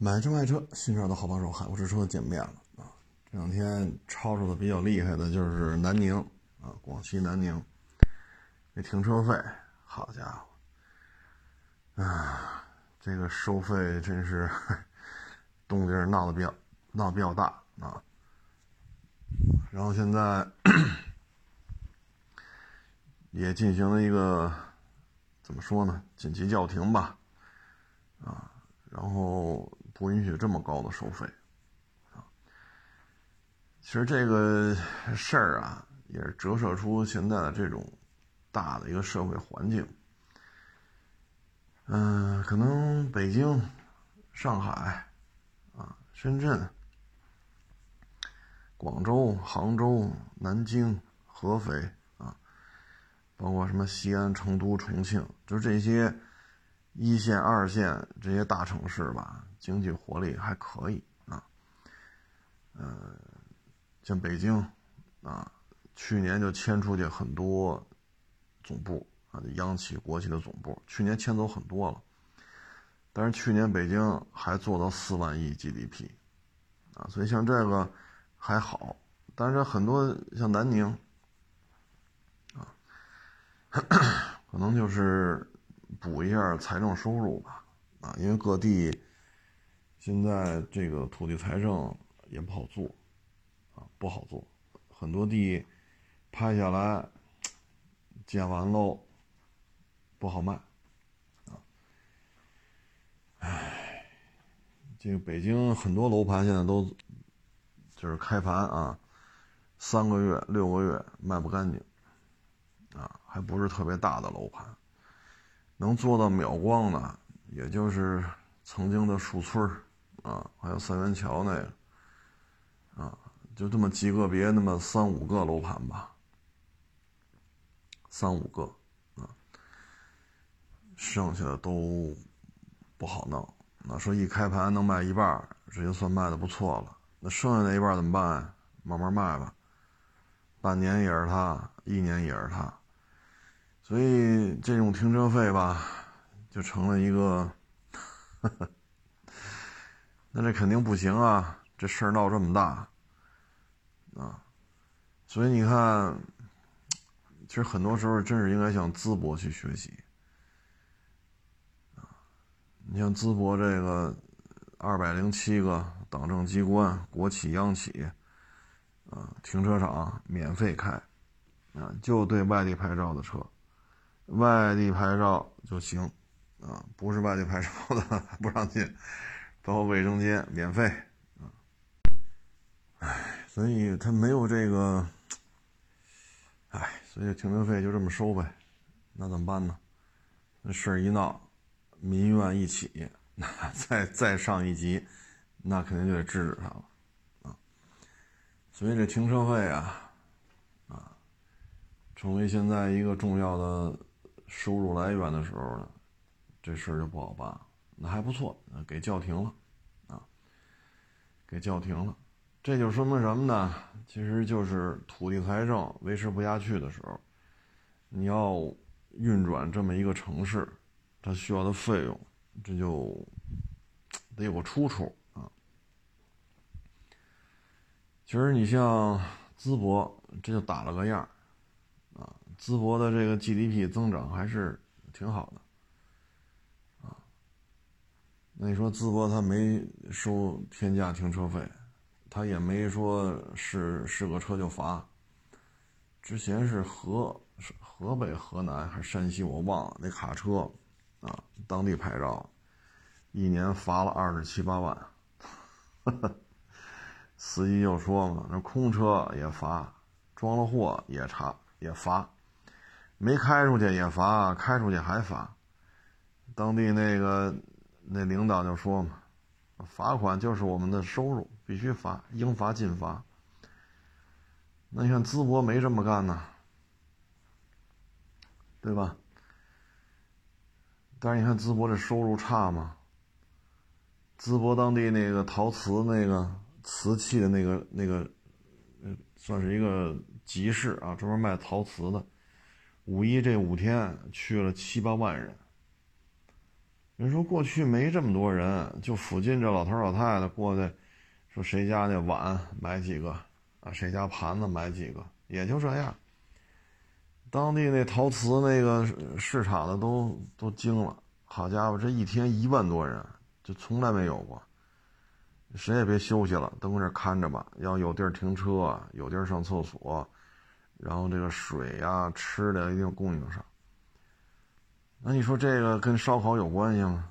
买车卖车，新车的好帮手，海沃士车见面了啊！这两天吵吵的比较厉害的就是南宁啊，广西南宁，这停车费，好家伙，啊，这个收费真是 动静闹得比较闹比较大啊。然后现在 也进行了一个怎么说呢，紧急叫停吧，啊，然后。不允许这么高的收费，啊，其实这个事儿啊，也是折射出现在的这种大的一个社会环境。嗯，可能北京、上海、啊深圳、广州、杭州、南京、合肥啊，包括什么西安、成都、重庆，就这些一线、二线这些大城市吧。经济活力还可以啊，呃，像北京啊，去年就迁出去很多总部啊，央企、国企的总部，去年迁走很多了。但是去年北京还做到四万亿 GDP 啊，所以像这个还好。但是很多像南宁啊，可能就是补一下财政收入吧啊，因为各地。现在这个土地财政也不好做，啊，不好做，很多地拍下来建完喽，不好卖，啊，唉，这个北京很多楼盘现在都就是开盘啊，三个月、六个月卖不干净，啊，还不是特别大的楼盘，能做到秒光的，也就是曾经的树村儿。啊，还有三元桥那个，啊，就这么极个别，那么三五个楼盘吧，三五个，啊，剩下的都不好弄。那说一开盘能卖一半，这就算卖的不错了。那剩下那一半怎么办？慢慢卖吧，半年也是他，一年也是他。所以这种停车费吧，就成了一个。呵呵那这肯定不行啊！这事儿闹这么大，啊，所以你看，其实很多时候真是应该向淄博去学习，啊，你像淄博这个二百零七个党政机关、国企、央企，啊，停车场免费开，啊，就对外地牌照的车，外地牌照就行，啊，不是外地牌照的 不让进。包括卫生间免费，啊，唉，所以他没有这个，唉，所以停车费就这么收呗，那怎么办呢？那事儿一闹，民怨一起，那再再上一级，那肯定就得制止他了，啊，所以这停车费啊，啊，成为现在一个重要的收入来源的时候呢，这事儿就不好办了。那还不错，给叫停了，啊，给叫停了，这就说明什么呢？其实就是土地财政维持不下去的时候，你要运转这么一个城市，它需要的费用，这就得有个出处啊。其实你像淄博，这就打了个样啊，淄博的这个 GDP 增长还是挺好的。那你说淄博他没收天价停车费，他也没说是是个车就罚。之前是河是河北、河南还是山西，我忘了。那卡车啊，当地牌照，一年罚了二十七八万。司机就说嘛，那空车也罚，装了货也查也罚，没开出去也罚，开出去还罚。当地那个。那领导就说嘛，罚款就是我们的收入，必须罚，应罚尽罚。那你看淄博没这么干呢，对吧？但是你看淄博这收入差吗？淄博当地那个陶瓷那个瓷器的那个那个，算是一个集市啊，专门卖陶瓷的。五一这五天去了七八万人。人说过去没这么多人，就附近这老头老太太过去，说谁家那碗买几个啊，谁家盘子买几个，也就这样。当地那陶瓷那个市场的都都惊了，好家伙，这一天一万多人，就从来没有过。谁也别休息了，都搁这看着吧，要有地儿停车，有地儿上厕所，然后这个水呀、吃的一定供应上。那你说这个跟烧烤有关系吗？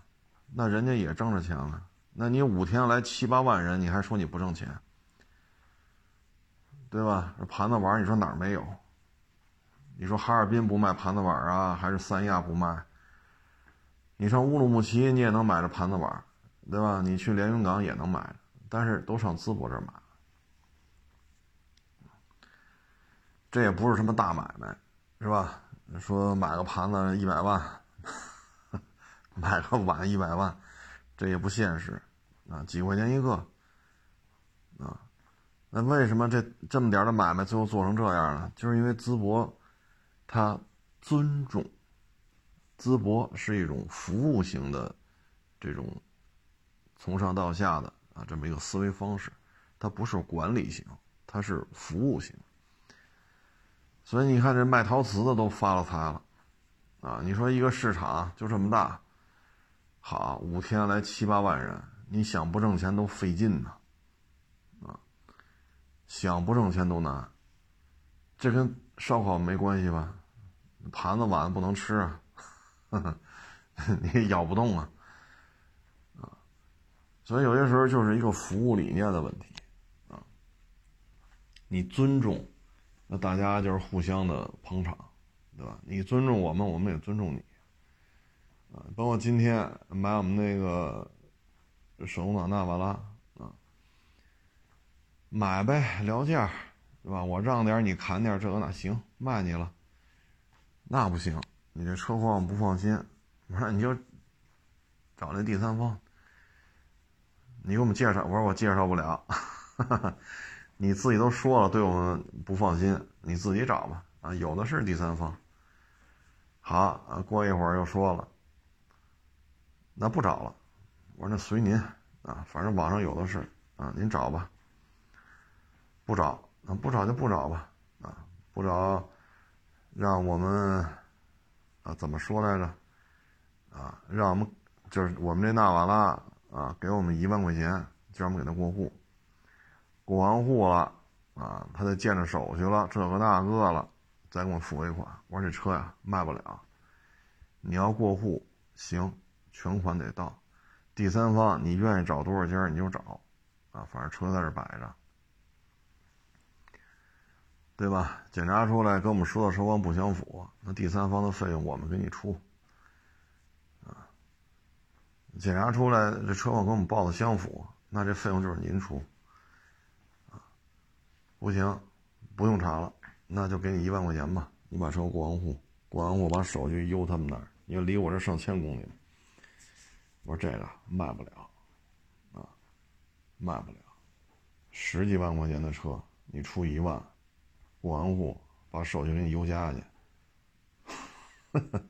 那人家也挣着钱了。那你五天来七八万人，你还说你不挣钱，对吧？盘子碗，你说哪儿没有？你说哈尔滨不卖盘子碗啊，还是三亚不卖？你上乌鲁木齐，你也能买着盘子碗，对吧？你去连云港也能买，但是都上淄博这儿买。这也不是什么大买卖，是吧？说买个盘子一百万，买个碗一百万，这也不现实啊！几块钱一个啊？那为什么这这么点的买卖最后做成这样呢？就是因为淄博，他尊重淄博是一种服务型的这种从上到下的啊这么一个思维方式，它不是管理型，它是服务型。所以你看，这卖陶瓷的都发了财了，啊！你说一个市场就这么大，好，五天来七八万人，你想不挣钱都费劲呢，啊！想不挣钱都难。这跟烧烤没关系吧？盘子碗不能吃啊，你咬不动啊，啊！所以有些时候就是一个服务理念的问题，啊！你尊重。那大家就是互相的捧场，对吧？你尊重我们，我们也尊重你，啊，包括今天买我们那个手动挡纳瓦拉啊，买呗，聊价，对吧？我让点，你砍点，这个那行，卖你了。那不行，你这车况不放心，我说你就找那第三方，你给我们介绍，我说我介绍不了。哈 哈你自己都说了，对我们不放心，你自己找吧。啊，有的是第三方。好，啊，过一会儿又说了，那不找了。我说那随您，啊，反正网上有的是，啊，您找吧。不找，啊，不找就不找吧，啊，不找，让我们，啊，怎么说来着？啊，让我们就是我们这纳瓦拉，啊，给我们一万块钱，叫我们给他过户。过完户了，啊，他得见着手续了，这个那个了，再给我付尾款。我说这车呀卖不了，你要过户行，全款得到。第三方你愿意找多少家你就找，啊，反正车在这摆着，对吧？检查出来跟我们说的车况不相符，那第三方的费用我们给你出，啊，检查出来这车况跟我们报的相符，那这费用就是您出。啊不行，不用查了，那就给你一万块钱吧。你把车过完户，过完户把手续邮他们那儿，因为离我这上千公里。我说这个卖不了，啊，卖不了，十几万块钱的车你出一万，过完户把手续给你邮家去。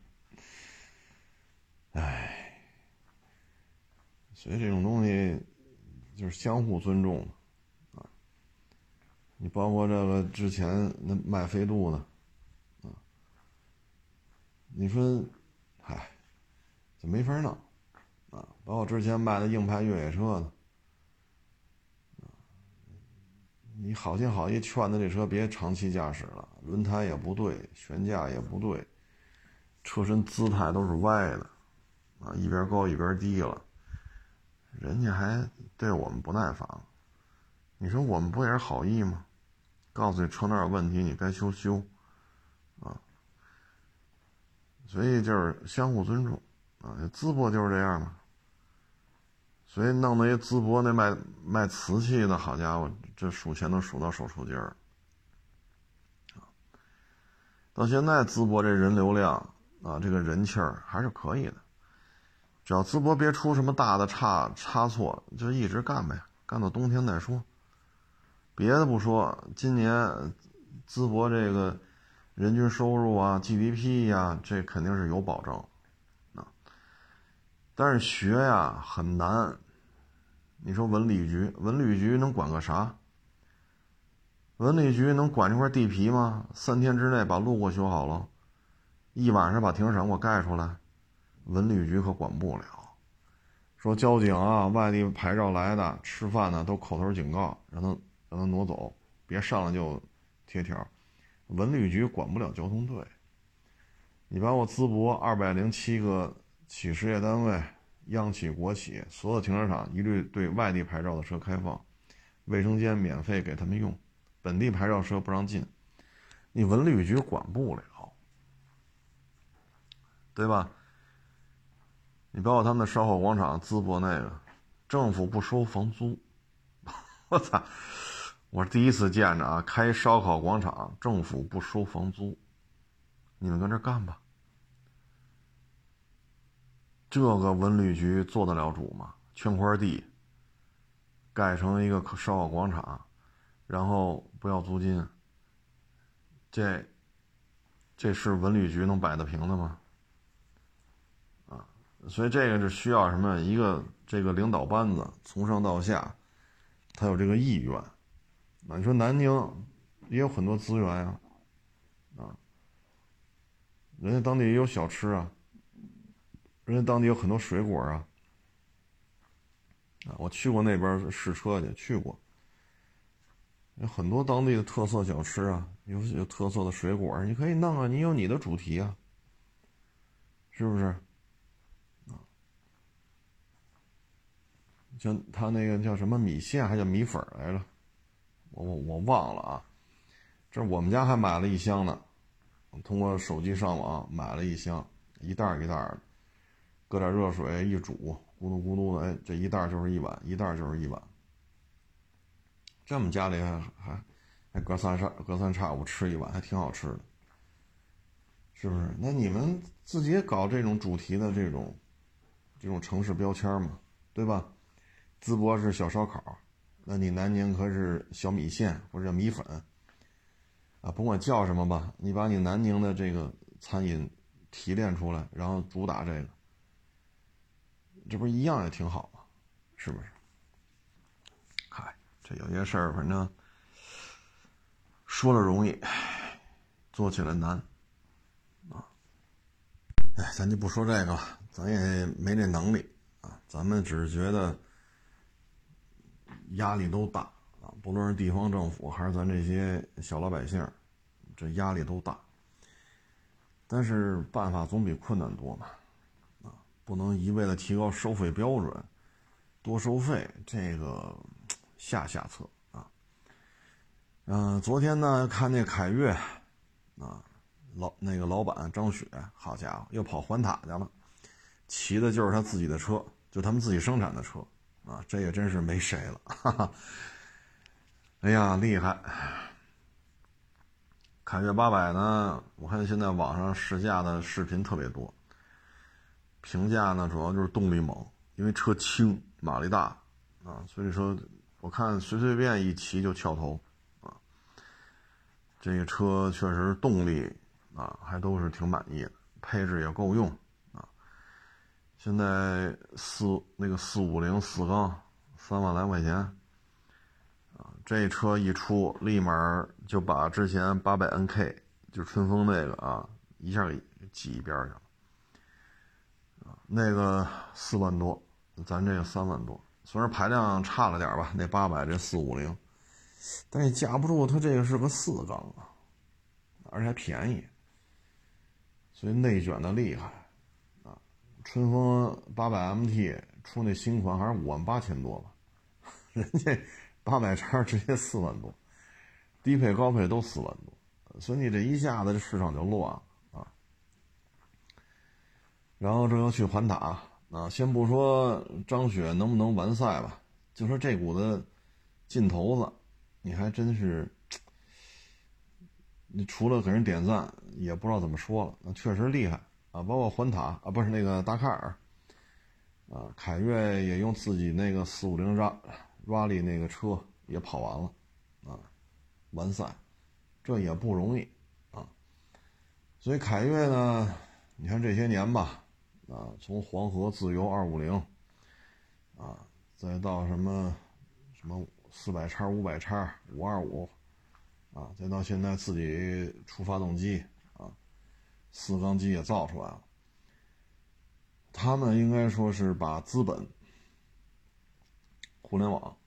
哎，所以这种东西就是相互尊重。啊你包括这个之前那卖飞度的，啊，你说，嗨，这没法弄，啊，包括之前卖的硬派越野车的，你好心好意劝他这车别长期驾驶了，轮胎也不对，悬架也不对，车身姿态都是歪的，啊，一边高一边低了，人家还对我们不耐烦，你说我们不也是好意吗？告诉你车哪有问题，你该修修，啊，所以就是相互尊重，啊，淄博就是这样嘛。所以弄那一淄博那卖卖瓷器的，好家伙，这数钱都数到手抽筋儿。到现在淄博这人流量啊，这个人气儿还是可以的，只要淄博别出什么大的差差错，就一直干呗，干到冬天再说。别的不说，今年淄博这个人均收入啊、GDP 呀，这肯定是有保证。但是学呀很难。你说文旅局，文旅局能管个啥？文旅局能管这块地皮吗？三天之内把路给我修好了，一晚上把停车场给我盖出来，文旅局可管不了。说交警啊，外地牌照来的，吃饭呢都口头警告，让他让他挪走，别上来就贴条。文旅局管不了交通队。你把我淄博二百零七个企事业单位、央企、国企所有停车场一律对外地牌照的车开放，卫生间免费给他们用，本地牌照车不让进，你文旅局管不了，对吧？你包括他们的烧烤广场，淄博那个，政府不收房租，我操！我是第一次见着啊，开烧烤广场，政府不收房租，你们跟这干吧。这个文旅局做得了主吗？圈块地，盖成一个烧烤广场，然后不要租金，这，这是文旅局能摆得平的吗？啊，所以这个是需要什么？一个这个领导班子从上到下，他有这个意愿。你说南宁也有很多资源呀，啊，人家当地也有小吃啊，人家当地有很多水果啊，啊，我去过那边试车去，去过，有很多当地的特色小吃啊，有有特色的水果，你可以弄啊，你有你的主题啊，是不是？啊，像他那个叫什么米线，还叫米粉来着？我我忘了啊，这我们家还买了一箱呢，通过手机上网买了一箱，一袋一袋的，搁点热水一煮，咕噜咕噜的，哎，这一袋就是一碗，一袋就是一碗。这么家里还还还隔三差隔三差五吃一碗，还挺好吃的，是不是？那你们自己搞这种主题的这种这种城市标签嘛，对吧？淄博是小烧烤。那你南宁可是小米线或者米粉，啊，甭管叫什么吧，你把你南宁的这个餐饮提炼出来，然后主打这个，这不一样也挺好吗？是不是？嗨，这有些事儿反正说了容易，做起来难，啊，哎，咱就不说这个了，咱也没这能力啊，咱们只是觉得。压力都大啊，不论是地方政府还是咱这些小老百姓，这压力都大。但是办法总比困难多嘛，不能一味的提高收费标准，多收费，这个下下策啊。嗯，昨天呢看那凯越，啊，老那个老板张雪，好家伙，又跑环塔去了，骑的就是他自己的车，就他们自己生产的车。啊，这也真是没谁了，哈哈！哎呀，厉害！凯越八百呢？我看现在网上试驾的视频特别多，评价呢主要就是动力猛，因为车轻，马力大啊，所以说我看随随便一骑就翘头啊。这个车确实动力啊还都是挺满意的，配置也够用。啊现在四那个四五零四缸，三万来块钱，啊，这车一出，立马就把之前八百 NK 就春风那个啊，一下给挤一边去了，那个四万多，咱这个三万多，虽然排量差了点吧，那八百这四五零，但也架不住它这个是个四缸啊，而且还便宜，所以内卷的厉害啊。春风八百 MT 出那新款还是五万八千多吧，人家八百叉直接四万多，低配高配都四万多，所以你这一下子这市场就乱了。然后这又去环塔啊，先不说张雪能不能完赛吧，就说这股子劲头子，你还真是，你除了给人点赞，也不知道怎么说了，那确实厉害。啊，包括环塔啊，不是那个达喀尔，啊，凯越也用自己那个四五零 R Rally 那个车也跑完了，啊，完赛，这也不容易啊。所以凯越呢，你看这些年吧，啊，从黄河自由二五零，啊，再到什么什么四百叉、五百叉、五二五，啊，再到现在自己出发动机，啊，四缸机也造出来了。他们应该说是把资本、互联网，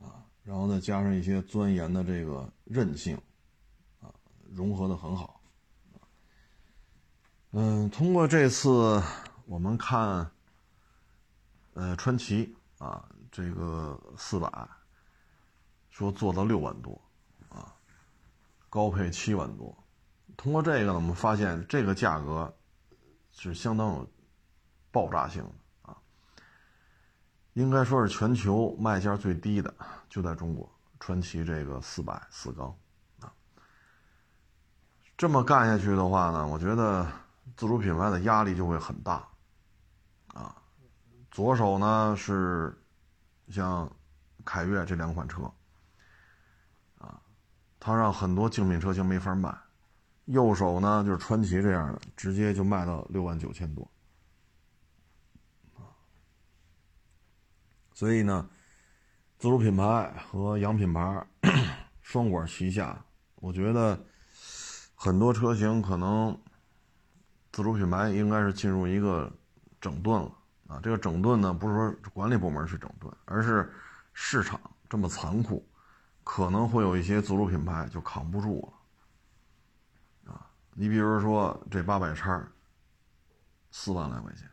啊，然后再加上一些钻研的这个韧性，啊，融合的很好。嗯，通过这次我们看，呃，川崎啊，这个四百，说做到六万多，啊，高配七万多。通过这个呢，我们发现这个价格是相当有。爆炸性的啊，应该说是全球卖价最低的，就在中国传奇这个四百四缸啊。这么干下去的话呢，我觉得自主品牌的压力就会很大啊。左手呢是像凯越这两款车啊，它让很多精品车型没法卖；右手呢就是川崎这样的，直接就卖到六万九千多。所以呢，自主品牌和洋品牌 双管齐下，我觉得很多车型可能自主品牌应该是进入一个整顿了啊。这个整顿呢，不是说管理部门去整顿，而是市场这么残酷，可能会有一些自主品牌就扛不住了啊。你比如说这八百叉，四万来块钱，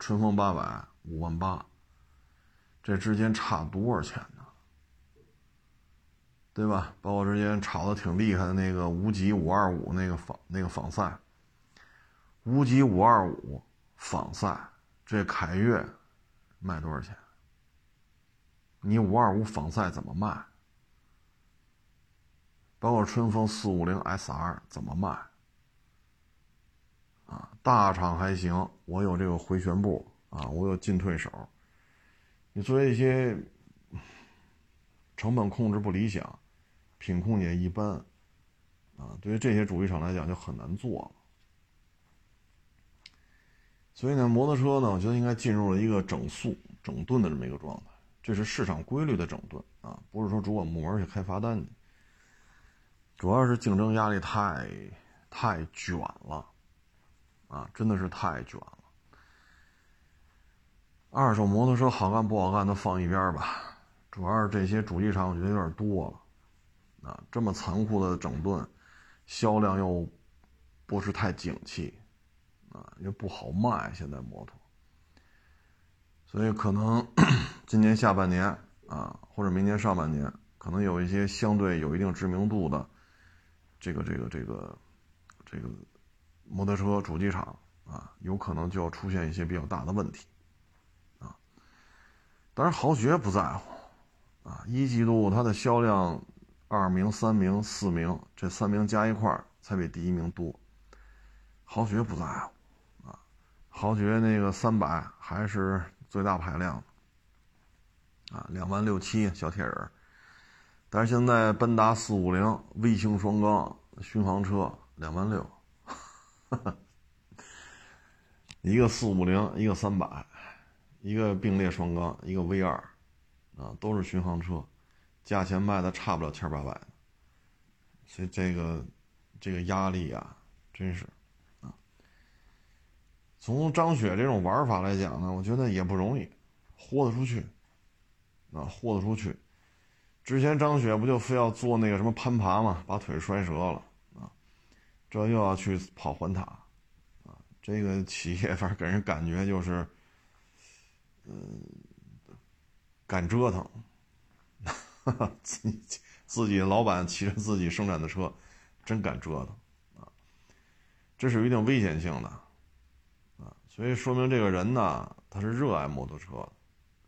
春风八百五万八。这之间差多少钱呢？对吧？包括之前炒的挺厉害的那个无极五二五那个仿那个仿赛，无极五二五仿赛，这凯越卖多少钱？你五二五仿赛怎么卖？包括春风四五零 SR 怎么卖？啊，大厂还行，我有这个回旋步啊，我有进退手。你作为一些成本控制不理想、品控也一般啊，对于这些主机厂来讲就很难做了。所以呢，摩托车呢，我觉得应该进入了一个整肃、整顿的这么一个状态，这是市场规律的整顿啊，不是说主管部门去开罚单去。主要是竞争压力太太卷了啊，真的是太卷了。二手摩托车好干不好干都放一边吧，主要是这些主机厂我觉得有点多了，啊，这么残酷的整顿，销量又不是太景气，啊，也不好卖现在摩托，所以可能 今年下半年啊，或者明年上半年，可能有一些相对有一定知名度的这个这个这个这个摩托车主机厂啊，有可能就要出现一些比较大的问题。啊当然，豪爵不在乎，啊，一季度它的销量，二名、三名、四名，这三名加一块儿才比第一名多。豪爵不在乎，豪爵那个三百还是最大排量，啊，两万六七小铁人但是现在奔达四五零微型双缸巡航车两万六，一个四五零，一个三百。一个并列双缸，一个 V 二，啊，都是巡航车，价钱卖的差不了千八百，所以这个这个压力啊，真是。从张雪这种玩法来讲呢，我觉得也不容易，豁得出去，啊，豁得出去。之前张雪不就非要做那个什么攀爬嘛，把腿摔折了啊，这又要去跑环塔，啊，这个企业反正给人感觉就是。嗯，敢折腾，自己自己老板骑着自己生产的车，真敢折腾啊！这是有一定危险性的，所以说明这个人呢，他是热爱摩托车。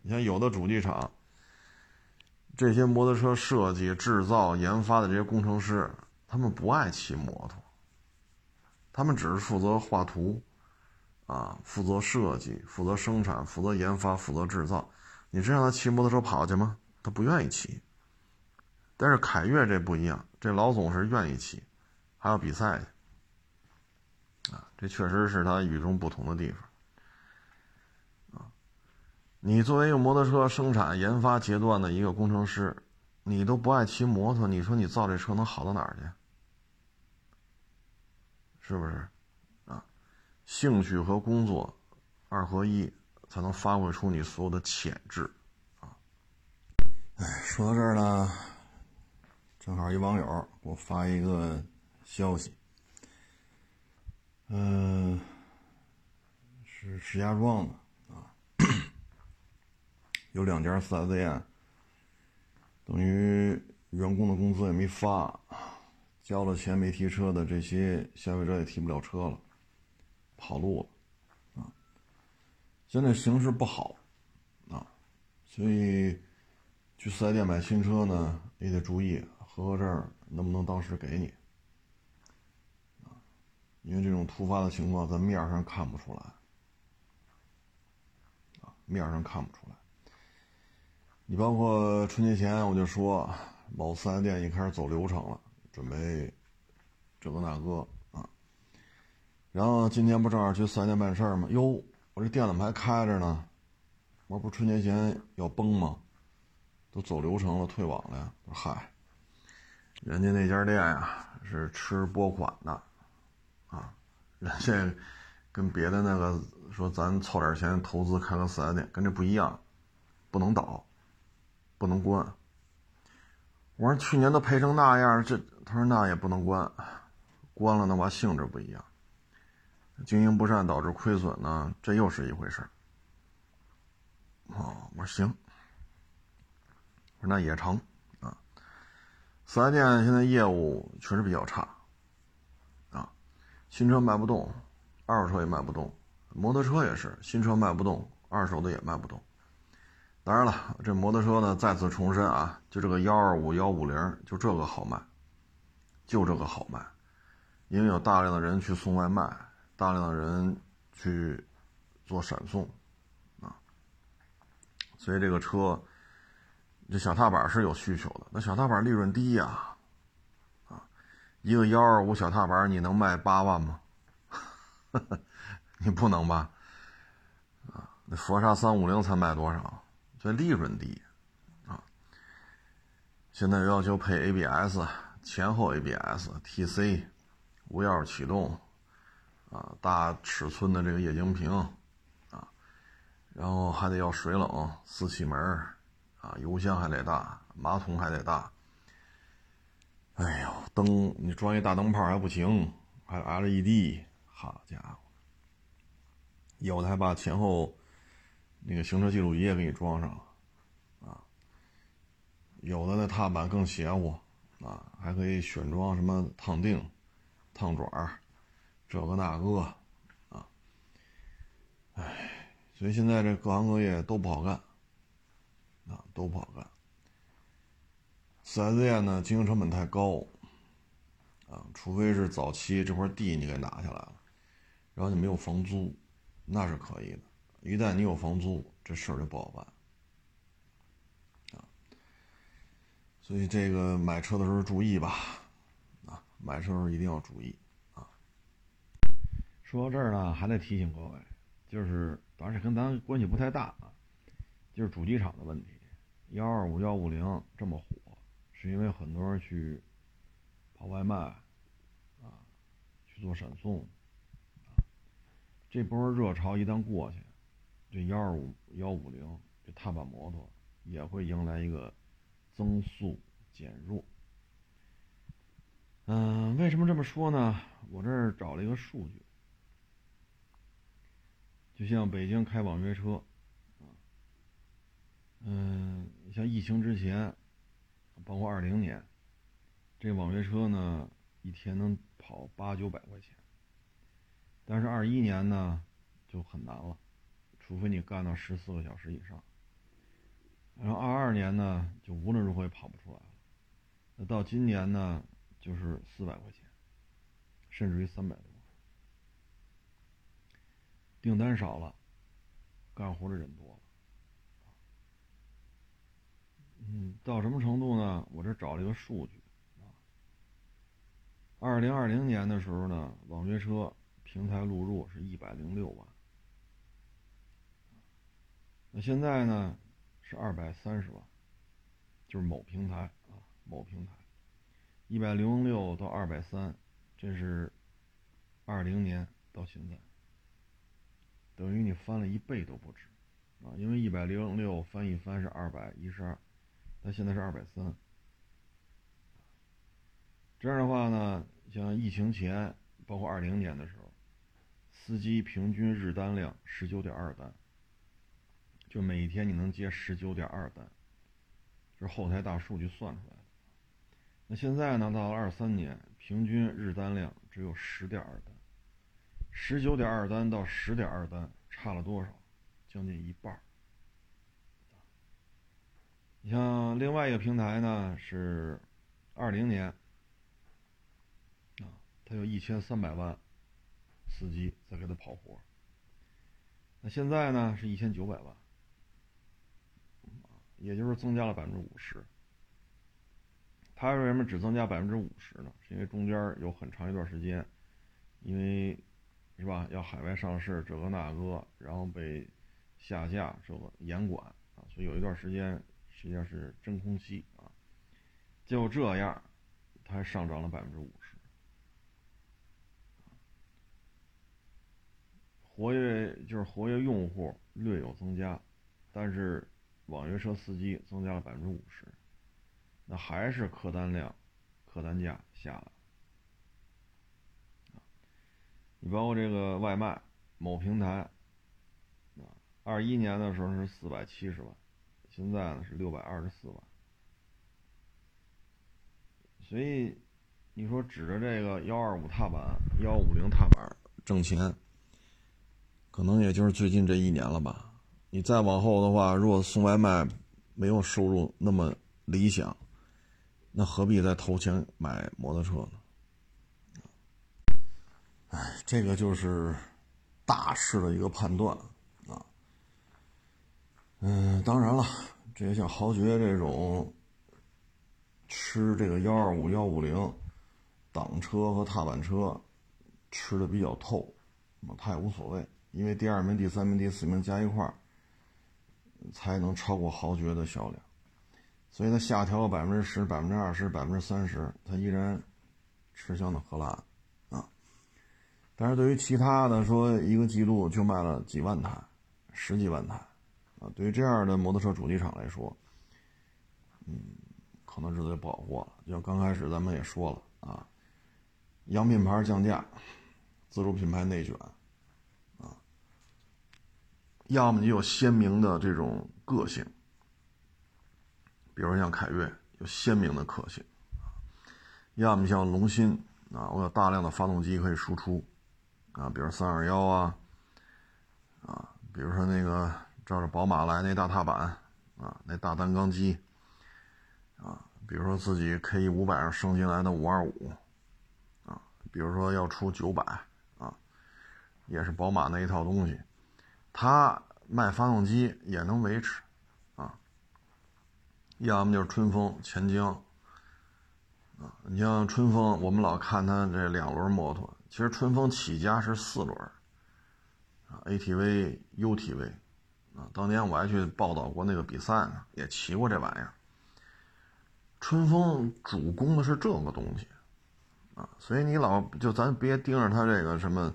你像有的主机厂，这些摩托车设计、制造、研发的这些工程师，他们不爱骑摩托，他们只是负责画图。啊，负责设计、负责生产、负责研发、负责制造，你真让他骑摩托车跑去吗？他不愿意骑。但是凯越这不一样，这老总是愿意骑，还要比赛去。啊，这确实是它与众不同的地方。啊，你作为一个摩托车生产研发阶段的一个工程师，你都不爱骑摩托，你说你造这车能好到哪儿去？是不是？啊，兴趣和工作二合一，才能发挥出你所有的潜质。啊，哎，说到这儿呢，正好一网友给我发一个消息。嗯，是石家庄的啊，有两家四 S 店，等于员工的工资也没发，交了钱没提车的这些消费者也提不了车了，跑路了啊。现在形势不好啊，所以去四 S 店买新车呢，也得注意合格证能不能当时给你。因为这种突发的情况，咱面上看不出来，啊，面上看不出来。你包括春节前我就说，某四 S 店已经开始走流程了，准备这个那个啊。然后今天不正好去四 S 店办事儿吗？哟，我这店怎么还开着呢？我不春节前要崩吗？都走流程了，退网了呀？嗨，人家那家店呀是吃拨款的。啊，人家跟别的那个说，咱凑点钱投资开个四 S 店，跟这不一样，不能倒，不能关。我说去年都赔成那样，这他说那也不能关，关了那话性质不一样，经营不善导致亏损呢，这又是一回事儿。哦，我说行，我说那也成啊。四 S 店现在业务确实比较差。新车卖不动，二手车也卖不动，摩托车也是，新车卖不动，二手的也卖不动。当然了，这摩托车呢，再次重申啊，就这个幺二五幺五零，就这个好卖，就这个好卖，因为有大量的人去送外卖，大量的人去做闪送，啊，所以这个车，这小踏板是有需求的，那小踏板利润低呀。一个幺二五小踏板，你能卖八万吗？你不能吧？啊，那佛沙三五零才卖多少？这利润低啊！现在要求配 ABS，前后 ABS，TC，无钥匙启动，啊，大尺寸的这个液晶屏，啊，然后还得要水冷，四气门，啊，油箱还得大，马桶还得大。哎呦，灯你装一大灯泡还不行，还 LED，好家伙，有的还把前后那个行车记录仪也给你装上了，啊，有的那踏板更邪乎，啊，还可以选装什么烫腚、烫爪这个那个，啊，哎，所以现在这各行各业都不好干，啊，都不好干。四 S 店呢，经营成本太高，啊，除非是早期这块地你给拿下来了，然后你没有房租，那是可以的。一旦你有房租，这事儿就不好办，啊，所以这个买车的时候注意吧，啊，买车时候一定要注意，啊。说到这儿呢，还得提醒各位，就是而且跟咱关系不太大啊，就是主机厂的问题，幺二五幺五零这么火。是因为很多人去跑外卖，啊，去做闪送，这波热潮一旦过去，这幺二五幺五零这踏板摩托也会迎来一个增速减弱。嗯，为什么这么说呢？我这儿找了一个数据，就像北京开网约车，啊，嗯，像疫情之前。包括二零年，这网约车呢，一天能跑八九百块钱。但是二一年呢，就很难了，除非你干到十四个小时以上。然后二二年呢，就无论如何也跑不出来了。那到今年呢，就是四百块钱，甚至于三百多。订单少了，干活的人多了。嗯，到什么程度呢？我这找了一个数据，啊，二零二零年的时候呢，网约车平台录入是一百零六万。那现在呢是二百三十万，就是某平台啊，某平台，一百零六到二百三，这是二零年到现在，等于你翻了一倍都不止啊！因为一百零六翻一翻是二百一十二，那现在是二百三。这样的话呢，像疫情前，包括二零年的时候，司机平均日单量十九点二单。就每天你能接十九点二单，是后台大数据算出来的。那现在呢，到了二三年，平均日单量只有十点二单，十九点二单到十点二单差了多少？将近一半。你像另外一个平台呢，是二零年啊，它有一千三百万司机在给他跑活，那现在呢是一千九百万。也就是增加了百分之五十。他为什么只增加百分之五十呢？是因为中间有很长一段时间，因为是吧，要海外上市这个那个，然后被下架这个严管啊，所以有一段时间实际上是真空期啊。就这样，它上涨了百分之五十，活跃就是活跃用户略有增加，但是。网约车司机增加了百分之五十，那还是客单量、客单价下来。你包括这个外卖某平台，啊，二一年的时候是四百七十万，现在呢是六百二十四万。所以你说指着这个幺二五踏板、幺五零踏板挣钱，可能也就是最近这一年了吧。你再往后的话，如果送外卖没有收入那么理想，那何必再投钱买摩托车呢？哎，这个就是大势的一个判断。嗯，当然了，这像豪爵这种吃这个幺二五幺五零挡车和踏板车吃的比较透，那他也无所谓，因为第二名、第三名、第四名加一块儿。才能超过豪爵的销量，所以它下调百分之十、百分之二十、百分之三十，它依然吃香的喝辣啊。但是对于其他的说，一个季度就卖了几万台、十几万台对于这样的摩托车主机厂来说，嗯，可能日子就不好过了。就像刚开始咱们也说了啊，洋品牌降价，自主品牌内卷。啊要么你有鲜明的这种个性，比如像凯越有鲜明的个性，要么像龙芯啊，我有大量的发动机可以输出啊，比如三二幺啊，啊，比如说那个照着宝马来那大踏板啊，那大单缸机啊，比如说自己 K 五百上升进来的五二五啊，比如说要出九百啊，也是宝马那一套东西。它卖发动机也能维持，啊，要么就是春风、钱江，啊，你像春风，我们老看它这两轮摩托，其实春风起家是四轮，啊，ATV、UTV，啊，当年我还去报道过那个比赛呢，也骑过这玩意儿。春风主攻的是这个东西，啊，所以你老就咱别盯着它这个什么。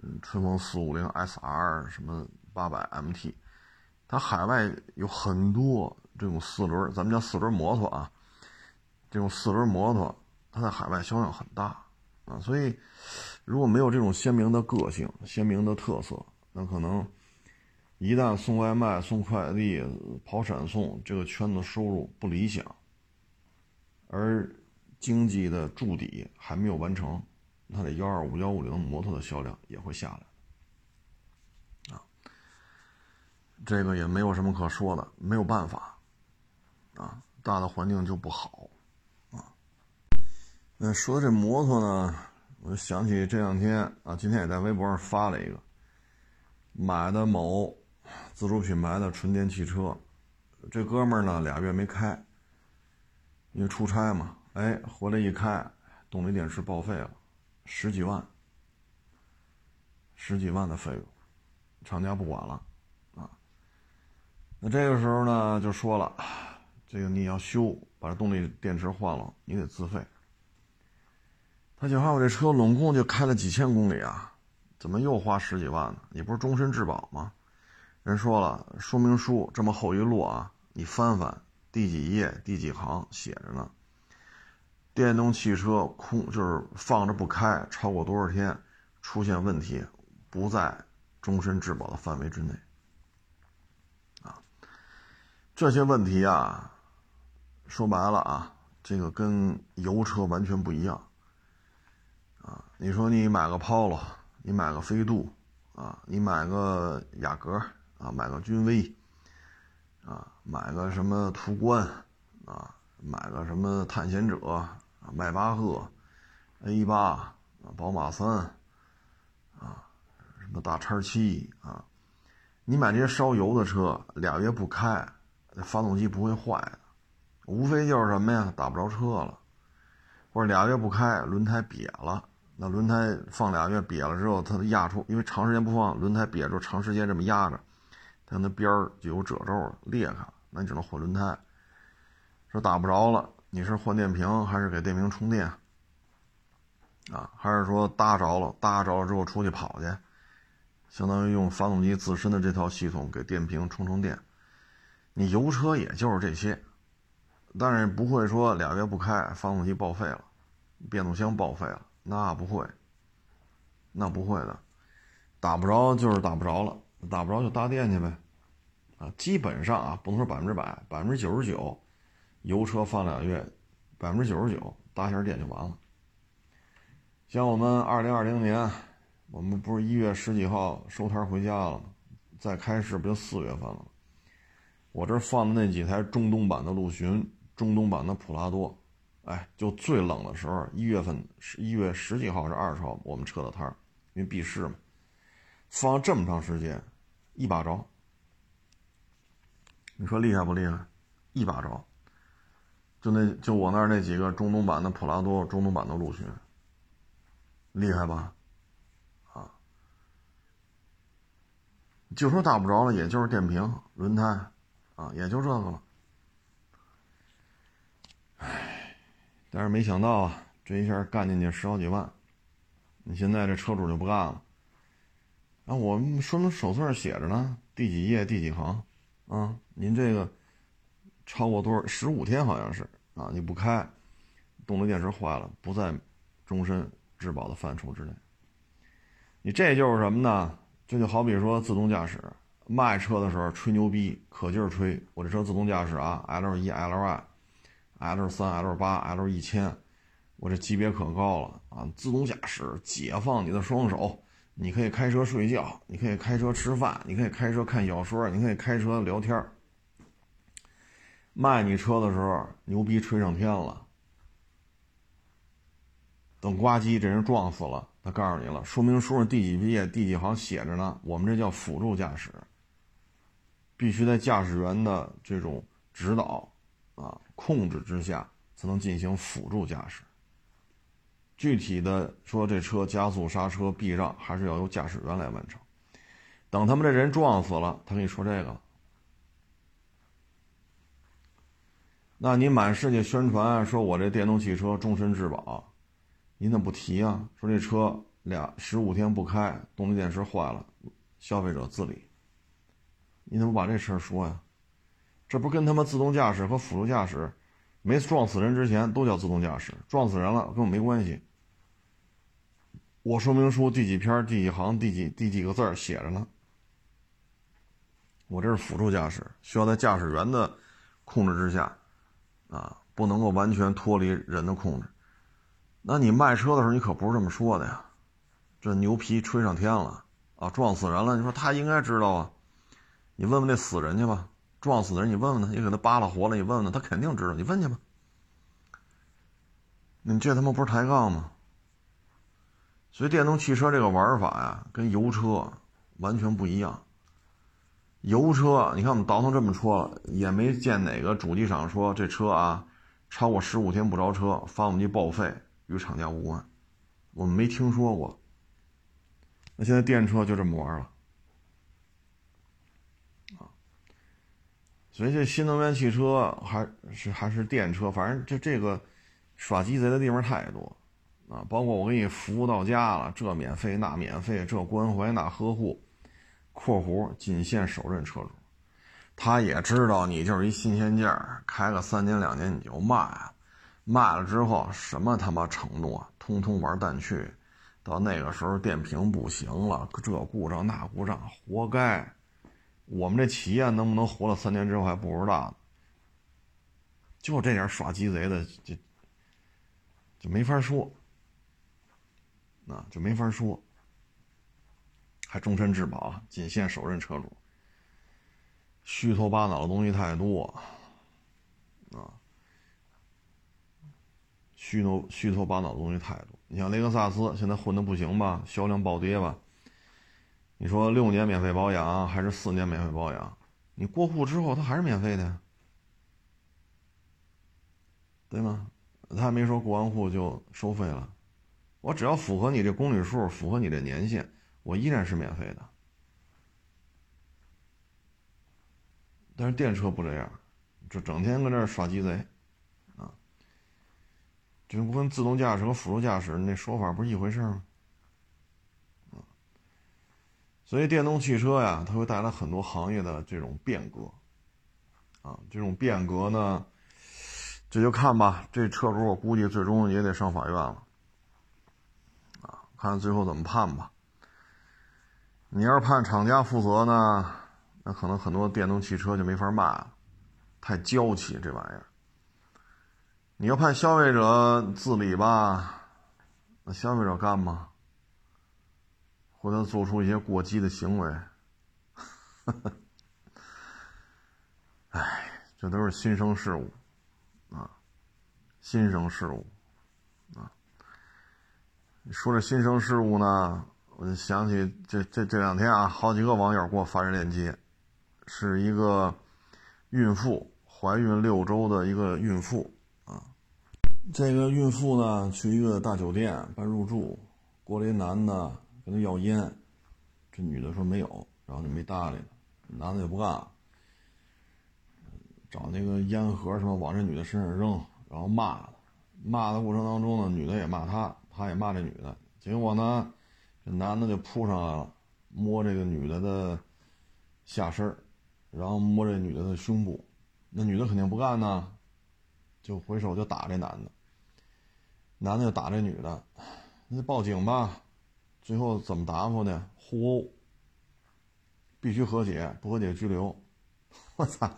嗯，春风四五零 SR 什么八百 MT，它海外有很多这种四轮，咱们叫四轮摩托啊。这种四轮摩托，它在海外销量很大啊。所以，如果没有这种鲜明的个性、鲜明的特色，那可能一旦送外卖、送快递、跑闪送，这个圈子收入不理想，而经济的筑底还没有完成。它的幺二五幺五零摩托的销量也会下来，啊，这个也没有什么可说的，没有办法，啊，大的环境就不好，啊，那说这摩托呢，我就想起这两天啊，今天也在微博上发了一个，买的某自主品牌的纯电汽车，这哥们儿呢俩月没开，因为出差嘛，哎，回来一开，动力电池报废了。十几万，十几万的费用，厂家不管了，啊，那这个时候呢就说了，这个你要修，把这动力电池换了，你得自费。他就话我这车拢共就开了几千公里啊，怎么又花十几万呢？你不是终身质保吗？人说了，说明书这么厚一摞啊，你翻翻第几页第几行写着呢。电动汽车空就是放着不开，超过多少天出现问题，不在终身质保的范围之内。啊，这些问题啊，说白了啊，这个跟油车完全不一样。啊，你说你买个 Polo，你买个飞度，啊，你买个雅阁，啊，买个君威，啊，买个什么途观，啊，买个什么探险者。迈巴赫，A 八啊，宝马三啊，什么大叉七啊，你买这些烧油的车，俩月不开，发动机不会坏的，无非就是什么呀，打不着车了，或者俩月不开，轮胎瘪了，那轮胎放俩月瘪了之后，它压出，因为长时间不放，轮胎瘪住，长时间这么压着，它那边儿就有褶皱了，裂开了，那你只能换轮胎。说打不着了。你是换电瓶还是给电瓶充电？啊，还是说搭着了，搭着了之后出去跑去，相当于用发动机自身的这套系统给电瓶充充电。你油车也就是这些，但是不会说俩月不开，发动机报废了，变速箱报废了，那不会，那不会的，打不着就是打不着了，打不着就搭电去呗，啊，基本上啊，不能说百分之百，百分之九十九。油车放俩月，百分之九十九搭下电就完了。像我们二零二零年，我们不是一月十几号收摊回家了吗？再开市不就四月份了？我这放的那几台中东版的陆巡、中东版的普拉多，哎，就最冷的时候，一月份是一月十几号是二十号，我们撤的摊，因为闭市嘛。放这么长时间，一把着。你说厉害不厉害？一把着。就那就我那儿那几个中东版的普拉多，中东版的陆巡，厉害吧？啊，就说打不着了，也就是电瓶、轮胎，啊，也就这个了。唉，但是没想到啊，这一下干进去十好几万，你现在这车主就不干了。啊，我们说明手册上写着呢，第几页第几行，啊，您这个。超过多少？十五天好像是啊！你不开，动力电池坏了，不在终身质保的范畴之内。你这就是什么呢？这就好比说自动驾驶，卖车的时候吹牛逼，可劲儿吹，我这车自动驾驶啊，L 一、L 二、L 三、L 八、L 一千，我这级别可高了啊！自动驾驶解放你的双手，你可以开车睡觉，你可以开车吃饭，你可以开车看小说，你可以开车聊天儿。卖你车的时候，牛逼吹上天了。等呱唧，这人撞死了，他告诉你了，说明书上第几页第几行写着呢。我们这叫辅助驾驶，必须在驾驶员的这种指导啊控制之下，才能进行辅助驾驶。具体的说，这车加速、刹车、避让，还是要由驾驶员来完成。等他们这人撞死了，他跟你说这个。那你满世界宣传说我这电动汽车终身质保，你怎么不提啊？说这车俩十五天不开，动力电池坏了，消费者自理。你怎么把这事儿说呀？这不跟他妈自动驾驶和辅助驾驶，没撞死人之前都叫自动驾驶，撞死人了跟我没关系。我说明书第几篇第几行第几第几个字写着呢？我这是辅助驾驶，需要在驾驶员的控制之下。啊，不能够完全脱离人的控制。那你卖车的时候，你可不是这么说的呀？这牛皮吹上天了啊，撞死人了！你说他应该知道啊？你问问那死人去吧，撞死的人，你问问他，你给他扒拉活了，你问问他，他肯定知道。你问去吧。你这他妈不是抬杠吗？所以电动汽车这个玩法呀，跟油车完全不一样。油车，你看我们倒腾这么说，也没见哪个主机厂说这车啊，超过十五天不着车，发动机报废与厂家无关，我们没听说过。那现在电车就这么玩了，啊，所以这新能源汽车还是还是电车，反正就这个耍鸡贼的地方太多，啊，包括我给你服务到家了，这免费那免费，这关怀那呵护，（括弧仅限首任车主），他也知道你就是一新鲜劲儿，开个三年两年你就卖，卖了之后什么他妈承诺，通通玩蛋去。到那个时候，电瓶不行了，这故障那故障，活该。我们这企业能不能活了三年之后还不知道。就这点耍鸡贼的，就就没法说，那就没法说。还终身质保，仅限首任车主。虚头巴脑的东西太多，啊，虚头虚头巴脑的东西太多。你像雷克萨斯现在混的不行吧，销量暴跌吧？你说六年免费保养还是四年免费保养？你过户之后它还是免费的，对吗？他还没说过完户就收费了，我只要符合你这公里数，符合你这年限，我依然是免费的。但是电车不这样，就整天搁这耍鸡贼。啊，这不跟自动驾驶和辅助驾驶那说法不是一回事吗？所以电动汽车呀，它会带来很多行业的这种变革，啊，这种变革呢，这就看吧。这车主我估计最终也得上法院了，看最后怎么判吧。你要是判厂家负责呢，那可能很多电动汽车就没法卖了，太娇气这玩意儿。你要判消费者自理吧，那消费者干吗？或者做出一些过激的行为？哎，这都是新生事物啊，新生事物。说这新生事物呢，我就想起这这这两天啊，好几个网友给我发这链接，是一个孕妇怀孕六周的一个孕妇啊。这个孕妇呢，去一个大酒店办入住，过来一男的跟她要烟，这女的说没有，然后就没搭理他，男的也不干，找那个烟盒什么往这女的身上扔，然后骂她，骂的过程当中呢，女的也骂他，他也骂这女的，结果呢，这男的就扑上来了，摸这个女的的下身，然后摸这女的的胸部，那女的肯定不干呢，就回手就打这男的。男的就打这女的，那报警吧。最后怎么答复的？互殴，必须和解，不和解拘留。我操！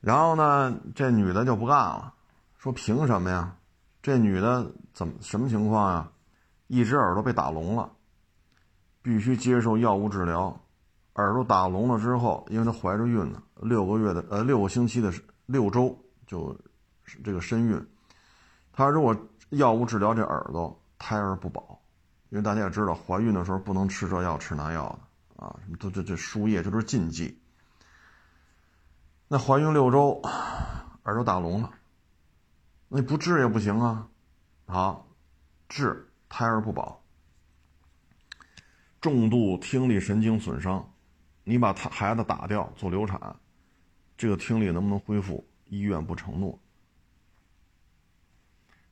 然后呢，这女的就不干了，说凭什么呀？这女的怎么什么情况呀？一只耳朵被打聋了，必须接受药物治疗。耳朵打聋了之后，因为她怀着孕呢，六个月的呃六个星期的六周就这个身孕，她如果。药物治疗这耳朵，胎儿不保，因为大家也知道，怀孕的时候不能吃这药吃那药的啊，什么都这这输液这都是禁忌。那怀孕六周，耳朵打聋了，那不治也不行啊，好，治胎儿不保，重度听力神经损伤，你把他孩子打掉做流产，这个听力能不能恢复？医院不承诺。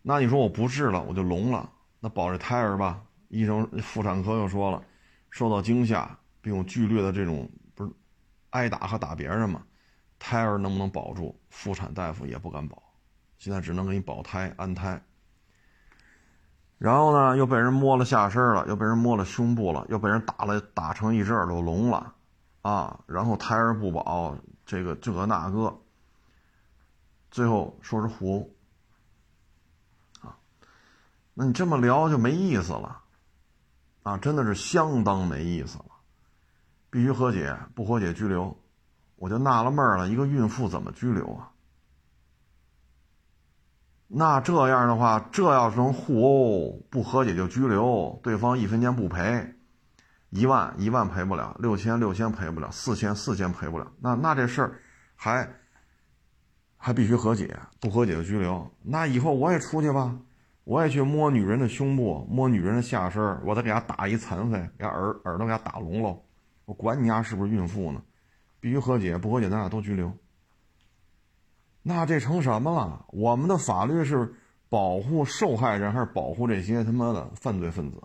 那你说我不治了，我就聋了，那保这胎儿吧？医生妇产科又说了，受到惊吓并有剧烈的这种不是挨打和打别人嘛，胎儿能不能保住？妇产大夫也不敢保，现在只能给你保胎安胎。然后呢，又被人摸了下身了，又被人摸了胸部了，又被人打了打成一只耳朵聋了，啊，然后胎儿不保，这个这个那个，最后说是互殴。那你这么聊就没意思了，啊，真的是相当没意思了，必须和解，不和解拘留，我就纳了闷了，一个孕妇怎么拘留啊？那这样的话，这要是能互殴，不和解就拘留，对方一分钱不赔，一万一万赔不了，六千六千赔不了，四千四千赔不了，那那这事儿还还必须和解，不和解就拘留，那以后我也出去吧。我也去摸女人的胸部，摸女人的下身，我再给她打一残废，给耳耳朵给她打聋了，我管你丫是不是孕妇呢？必须和解，不和解咱俩都拘留。那这成什么了？我们的法律是保护受害人，还是保护这些他妈的犯罪分子？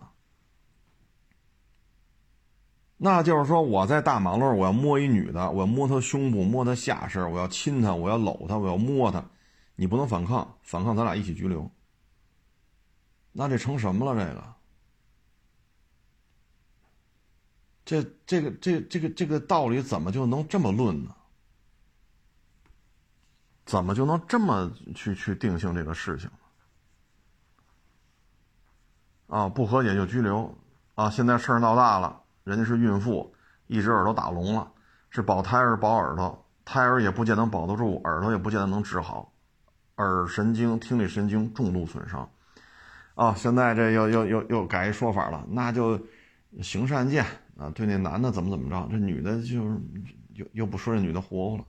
那就是说，我在大马路，我要摸一女的，我要摸她胸部，摸她下身，我要亲她，我要搂她，我要摸她，你不能反抗，反抗咱俩一起拘留。那这成什么了？这个，这这个这这个这个道理怎么就能这么论呢？怎么就能这么去去定性这个事情？啊，不和解就拘留啊！现在事儿闹大了。人家是孕妇，一只耳朵打聋了，是保胎儿保耳朵，胎儿也不见得保得住，耳朵也不见得能治好，耳神经、听力神经重度损伤。啊，现在这又又又又改一说法了，那就行善见啊，对那男的怎么怎么着，这女的就又又不说这女的活乎了。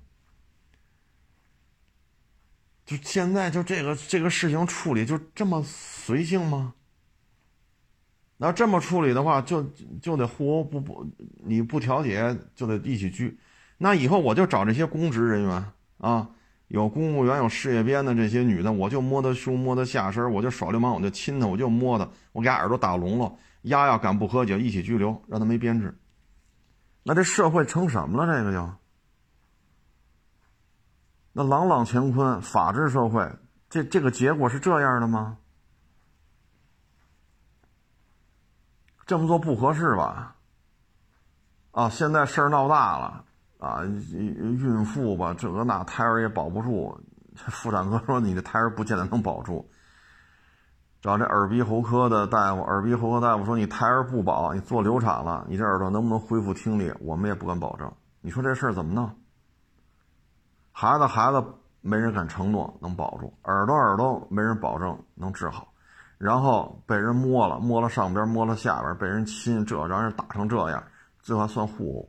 就现在就这个这个事情处理就这么随性吗？那这么处理的话，就就得互殴不不，你不调解就得一起拘。那以后我就找这些公职人员啊，有公务员、有事业编的这些女的，我就摸她胸、摸她下身，我就耍流氓，我就亲她，我就摸她，我给她耳朵打聋了。丫要敢不喝酒，一起拘留，让她没编制。那这社会成什么了？这个就那朗朗乾坤，法治社会，这这个结果是这样的吗？这么做不合适吧？啊，现在事儿闹大了啊！孕妇吧，这个那胎儿也保不住。妇产科说你的胎儿不见得能保住。找这耳鼻喉科的大夫，耳鼻喉科大夫说你胎儿不保，你做流产了，你这耳朵能不能恢复听力？我们也不敢保证。你说这事儿怎么弄？孩子孩子没人敢承诺能保住，耳朵耳朵没人保证能治好。然后被人摸了，摸了上边，摸了下边，被人亲，这让人打成这样，最后还算互殴，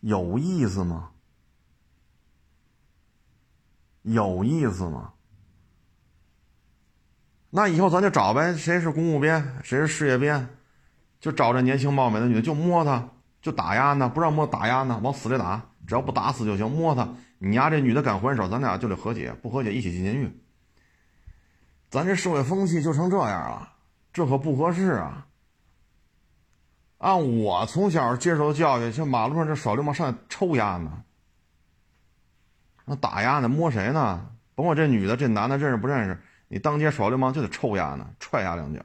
有意思吗？有意思吗？那以后咱就找呗，谁是公务编，谁是事业编，就找这年轻貌美的女的，就摸她，就打压呢，不让摸打压呢，往死里打，只要不打死就行，摸她，你丫这女的敢还手，咱俩就得和解，不和解一起进监狱。咱这社会风气就成这样了，这可不合适啊！按我从小接受的教育，像马路上这耍流氓上来抽丫呢，那打丫呢，摸谁呢？甭管这女的、这男的认识不认识，你当街耍流氓就得抽丫呢，踹丫两脚。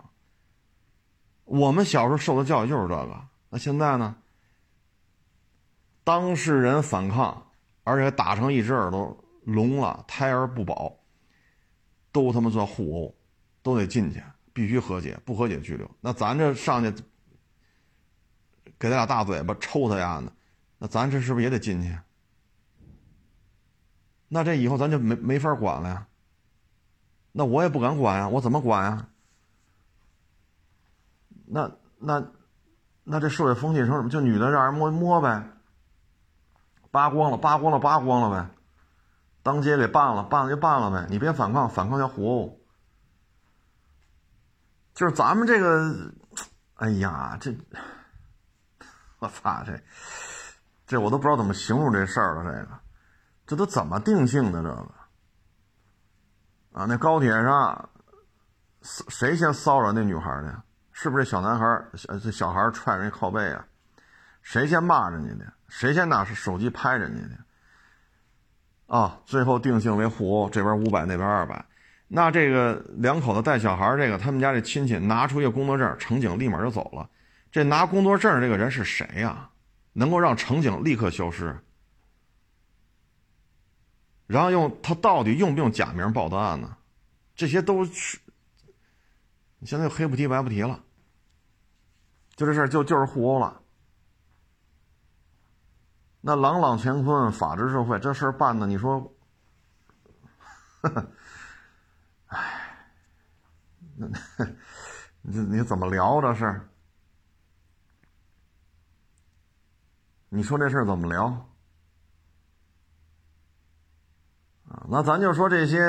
我们小时候受的教育就是这个，那现在呢？当事人反抗，而且打成一只耳朵聋了，胎儿不保。都他妈算互殴，都得进去，必须和解，不和解拘留。那咱这上去给他俩大嘴巴抽他丫的，那咱这是不是也得进去？那这以后咱就没没法管了呀。那我也不敢管呀，我怎么管呀？那那那这社会风气成什么？就女的让人摸摸呗，扒光了，扒光了，扒光了呗。当街给办了，办了就办了呗，你别反抗，反抗要活。就是咱们这个，哎呀，这，我操，这，这我都不知道怎么形容这事儿了。这个，这都怎么定性的？这个，啊，那高铁上，谁先骚扰那女孩的？是不是小男孩？小这小孩踹人家靠背啊？谁先骂人家的？谁先拿手机拍人家的？啊，最后定性为互殴，这边五百，那边二百。那这个两口子带小孩，这个他们家这亲戚拿出一个工作证，乘警立马就走了。这拿工作证这个人是谁呀？能够让乘警立刻消失？然后用他到底用不用假名报的案呢？这些都是，现在黑不提白不提了。就这事儿就就是互殴了。那朗朗乾坤，法治社会，这事儿办的，你说，哎，那你你怎么聊这事儿？你说这事儿怎么聊？啊，那咱就说这些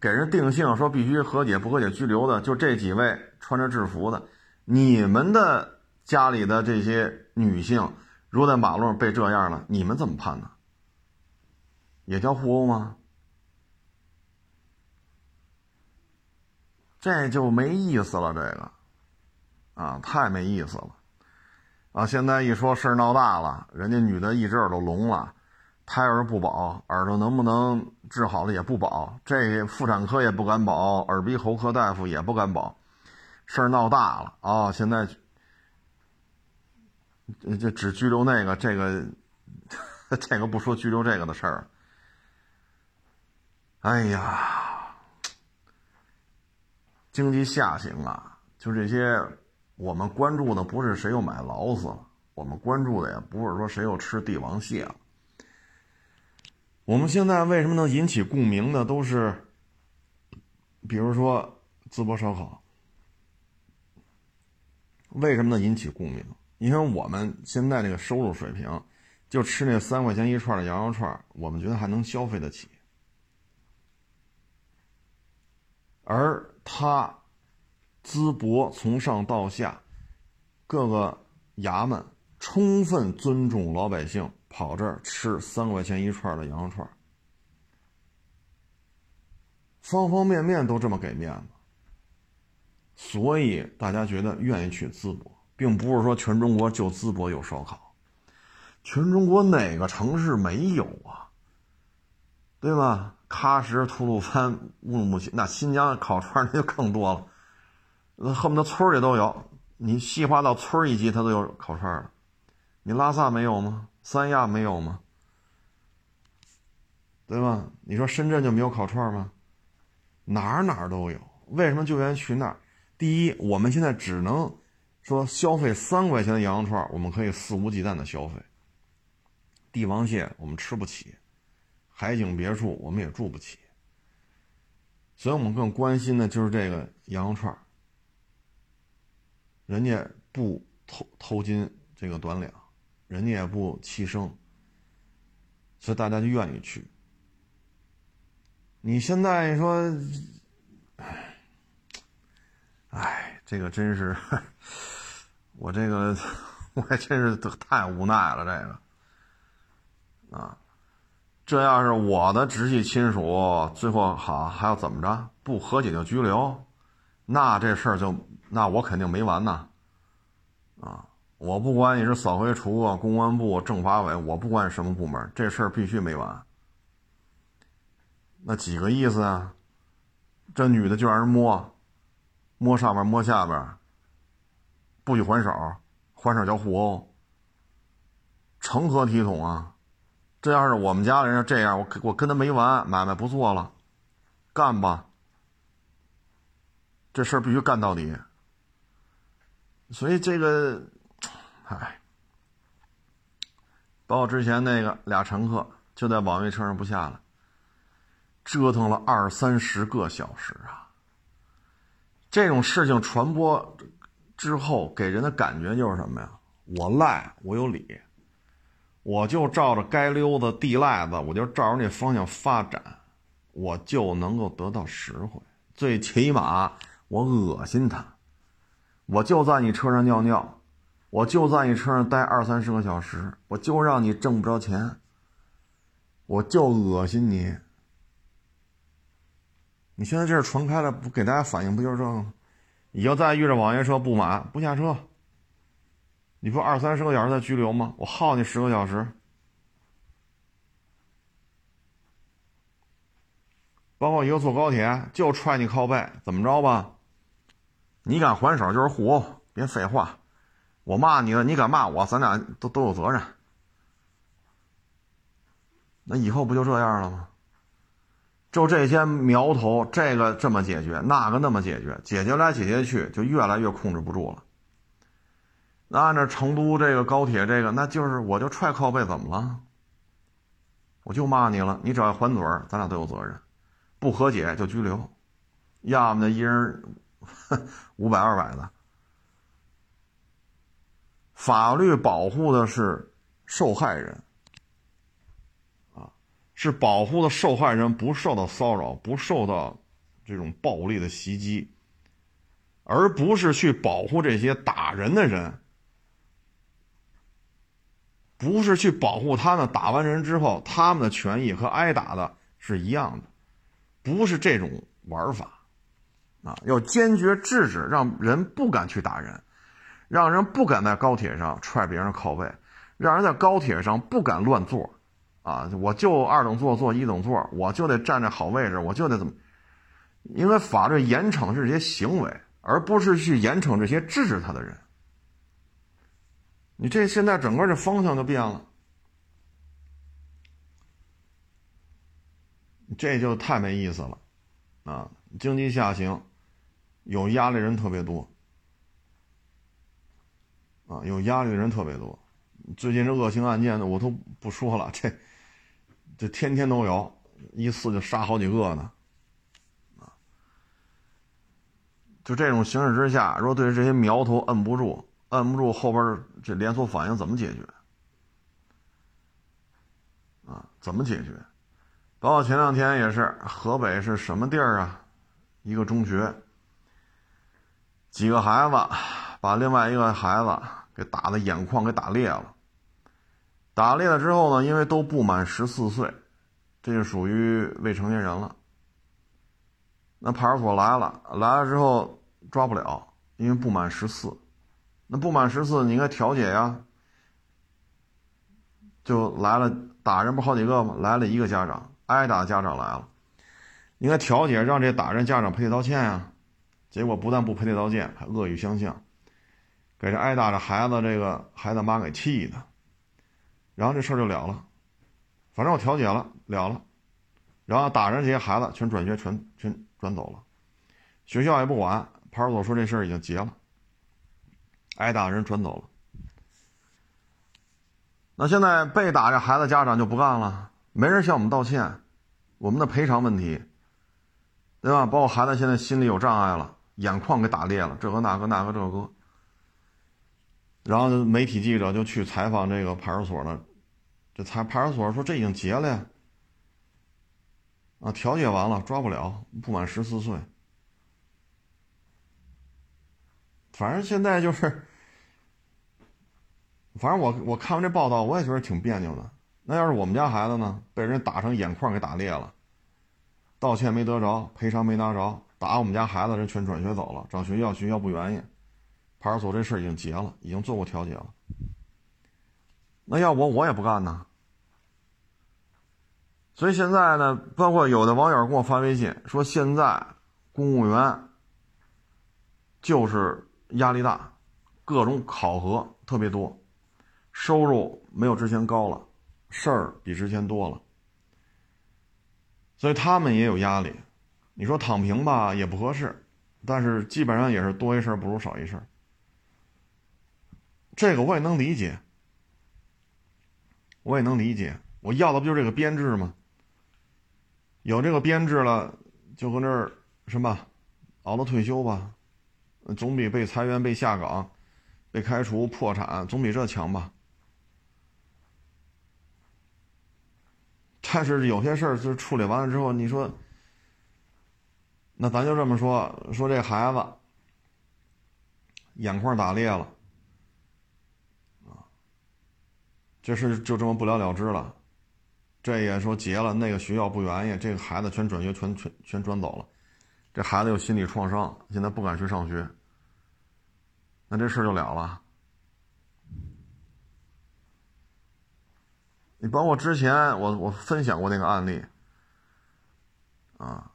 给人定性说必须和解不和解拘留的，就这几位穿着制服的，你们的家里的这些女性，如果在马路上被这样了，你们怎么判呢？也叫互殴吗？这就没意思了，这个，啊，太没意思了，啊！现在一说事儿闹大了，人家女的一只耳朵聋了，胎儿不保，耳朵能不能治好了也不保，这妇产科也不敢保，耳鼻喉科大夫也不敢保，事儿闹大了啊！现在这只拘留那个，这个 这个不说拘留这个的事儿，哎呀！经济下行啊，就这些，我们关注的不是谁又买劳斯了，我们关注的也不是说谁又吃帝王蟹了。我们现在为什么能引起共鸣的，都是，比如说淄博烧烤，为什么能引起共鸣？因为我们现在这个收入水平，就吃那三块钱一串的羊肉串，我们觉得还能消费得起。而他淄博从上到下，各个衙门充分尊重老百姓跑这儿吃三块钱一串的羊肉串，方方面面都这么给面子，所以大家觉得愿意去淄博，并不是说全中国就淄博有烧烤，全中国哪个城市没有啊？对吧？喀什、吐鲁番、乌鲁木齐，那新疆的烤串那就更多了，那恨不得村里都有。你细化到村一级，它都有烤串了。你拉萨没有吗？三亚没有吗？对吧？你说深圳就没有烤串吗？哪儿哪儿都有。为什么救援去那儿？第一，我们现在只能说消费三块钱的羊肉串，我们可以肆无忌惮的消费。帝王蟹我们吃不起。海景别墅我们也住不起，所以我们更关心的就是这个羊肉串人家不偷偷斤这个短两，人家也不欺生，所以大家就愿意去。你现在说，哎，哎，这个真是，我这个我真是太无奈了，这个啊。这要是我的直系亲属，最后好还要怎么着？不和解就拘留，那这事儿就那我肯定没完呐！啊，我不管你是扫黑除恶、公安部、政法委，我不管什么部门，这事儿必须没完。那几个意思啊？这女的就让人摸，摸上面摸下边，不许还手，还手叫互殴，成何体统啊？这要是我们家里人这样，我我跟他没完，买卖不做了，干吧。这事儿必须干到底。所以这个，唉，包括之前那个俩乘客就在网约车上不下来，折腾了二三十个小时啊。这种事情传播之后，给人的感觉就是什么呀？我赖，我有理。我就照着该溜的地赖子，我就照着那方向发展，我就能够得到实惠。最起码我恶心他，我就在你车上尿尿，我就在你车上待二三十个小时，我就让你挣不着钱，我就恶心你。你现在这事传开了，不给大家反应不就是这吗？以后再遇着网约车不满，不下车。你不二三十个小时再拘留吗？我耗你十个小时，包括以后坐高铁就踹你靠背，怎么着吧？你敢还手就是互殴，别废话。我骂你了，你敢骂我，咱俩都都有责任。那以后不就这样了吗？就这些苗头，这个这么解决，那个那么解决，解决来解决去，就越来越控制不住了。那按照成都这个高铁这个，那就是我就踹靠背怎么了？我就骂你了，你只要还嘴，咱俩都有责任。不和解就拘留，要么就一人五百二百的。法律保护的是受害人，是保护的受害人不受到骚扰，不受到这种暴力的袭击，而不是去保护这些打人的人，不是去保护他们打完人之后他们的权益和挨打的是一样的，不是这种玩法。啊，要坚决制止，让人不敢去打人，让人不敢在高铁上踹别人靠背，让人在高铁上不敢乱坐，啊，我就二等座坐一等座，我就得站在好位置，我就得怎么？因为法律严惩是这些行为，而不是去严惩这些制止他的人。你这现在整个这方向就变了，这就太没意思了，啊，经济下行。有压力人特别多，啊，有压力的人特别多。最近这恶性案件的，我都不说了，这这天天都有，一次就杀好几个呢，就这种形势之下，如果对这些苗头摁不住，摁不住后边这连锁反应怎么解决？啊，怎么解决？包括前两天也是，河北是什么地儿啊？一个中学。几个孩子把另外一个孩子给打的眼眶给打裂了，打裂了之后呢，因为都不满十四岁，这就属于未成年人了。那派出所来了，来了之后抓不了，因为不满十四。那不满十四，你应该调解呀。就来了，打人不好几个吗？来了一个家长，挨打家长来了，应该调解，让这打人家长赔礼道歉呀。结果不但不赔礼道歉，还恶语相向，给这挨打的孩子这个孩子妈给气的，然后这事儿就了了，反正我调解了了了，然后打人这些孩子全转学，全全转走了，学校也不管，派出所说这事儿已经结了，挨打人转走了。那现在被打这孩子家长就不干了，没人向我们道歉，我们的赔偿问题，对吧？包括孩子现在心里有障碍了。眼眶给打裂了，这个那个那个这个，然后媒体记者就去采访这个派出所了，这采派出所说这已经结了呀，啊，调解完了，抓不了，不满十四岁，反正现在就是，反正我我看完这报道，我也觉得挺别扭的。那要是我们家孩子呢，被人打成眼眶给打裂了，道歉没得着，赔偿没拿着。打我们家孩子，人全转学走了，找学校，学校不愿意，派出所这事已经结了，已经做过调解了。那要我，我也不干呢。所以现在呢，包括有的网友给我发微信说，现在公务员就是压力大，各种考核特别多，收入没有之前高了，事儿比之前多了，所以他们也有压力。你说躺平吧也不合适，但是基本上也是多一事不如少一事。这个我也能理解，我也能理解。我要的不就是这个编制吗？有这个编制了，就搁那儿什么，熬到退休吧，总比被裁员、被下岗、被开除、破产，总比这强吧。但是有些事儿就处理完了之后，你说。那咱就这么说，说这孩子眼眶打裂了，啊，这事就这么不了了之了。这也说结了，那个学校不愿意，这个孩子全转学，全全全转走了。这孩子有心理创伤，现在不敢去上学。那这事就了了。你包括之前我我分享过那个案例，啊。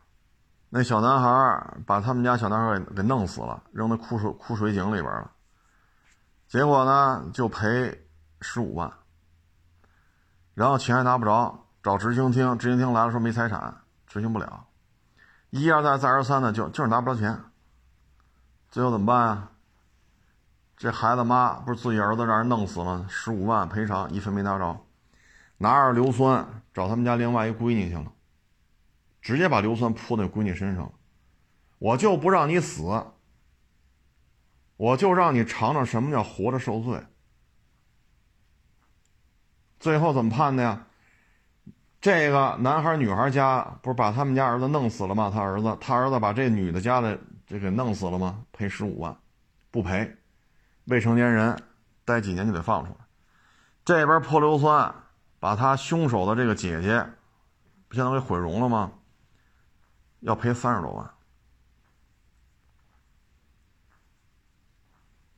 那小男孩把他们家小男孩给给弄死了，扔到枯水枯水井里边了。结果呢，就赔十五万，然后钱还拿不着，找执行厅，执行厅来了说没财产，执行不了。一而再，再而三的就就是拿不着钱。最后怎么办啊？这孩子妈不是自己儿子让人弄死了，十五万赔偿一分没拿着，拿着硫酸找他们家另外一闺女去了。直接把硫酸泼在闺女身上，我就不让你死，我就让你尝尝什么叫活着受罪。最后怎么判的呀？这个男孩女孩家不是把他们家儿子弄死了吗？他儿子，他儿子把这女的家的这给弄死了吗？赔十五万，不赔，未成年人待几年就得放出来。这边泼硫酸，把他凶手的这个姐姐，不相当于毁容了吗？要赔三十多万。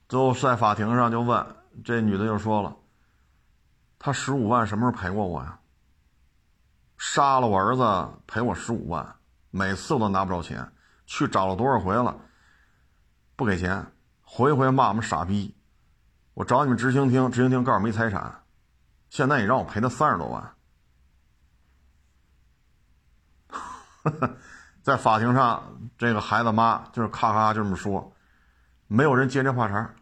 最后在法庭上就问这女的就说了：“他十五万什么时候赔过我呀？”杀了我儿子赔我十五万，每次我都拿不着钱，去找了多少回了，不给钱，回回骂我们傻逼。我找你们执行厅，执行厅告诉没财产，现在你让我赔他三十多万。在法庭上，这个孩子妈就是咔咔就这么说，没有人接这话茬。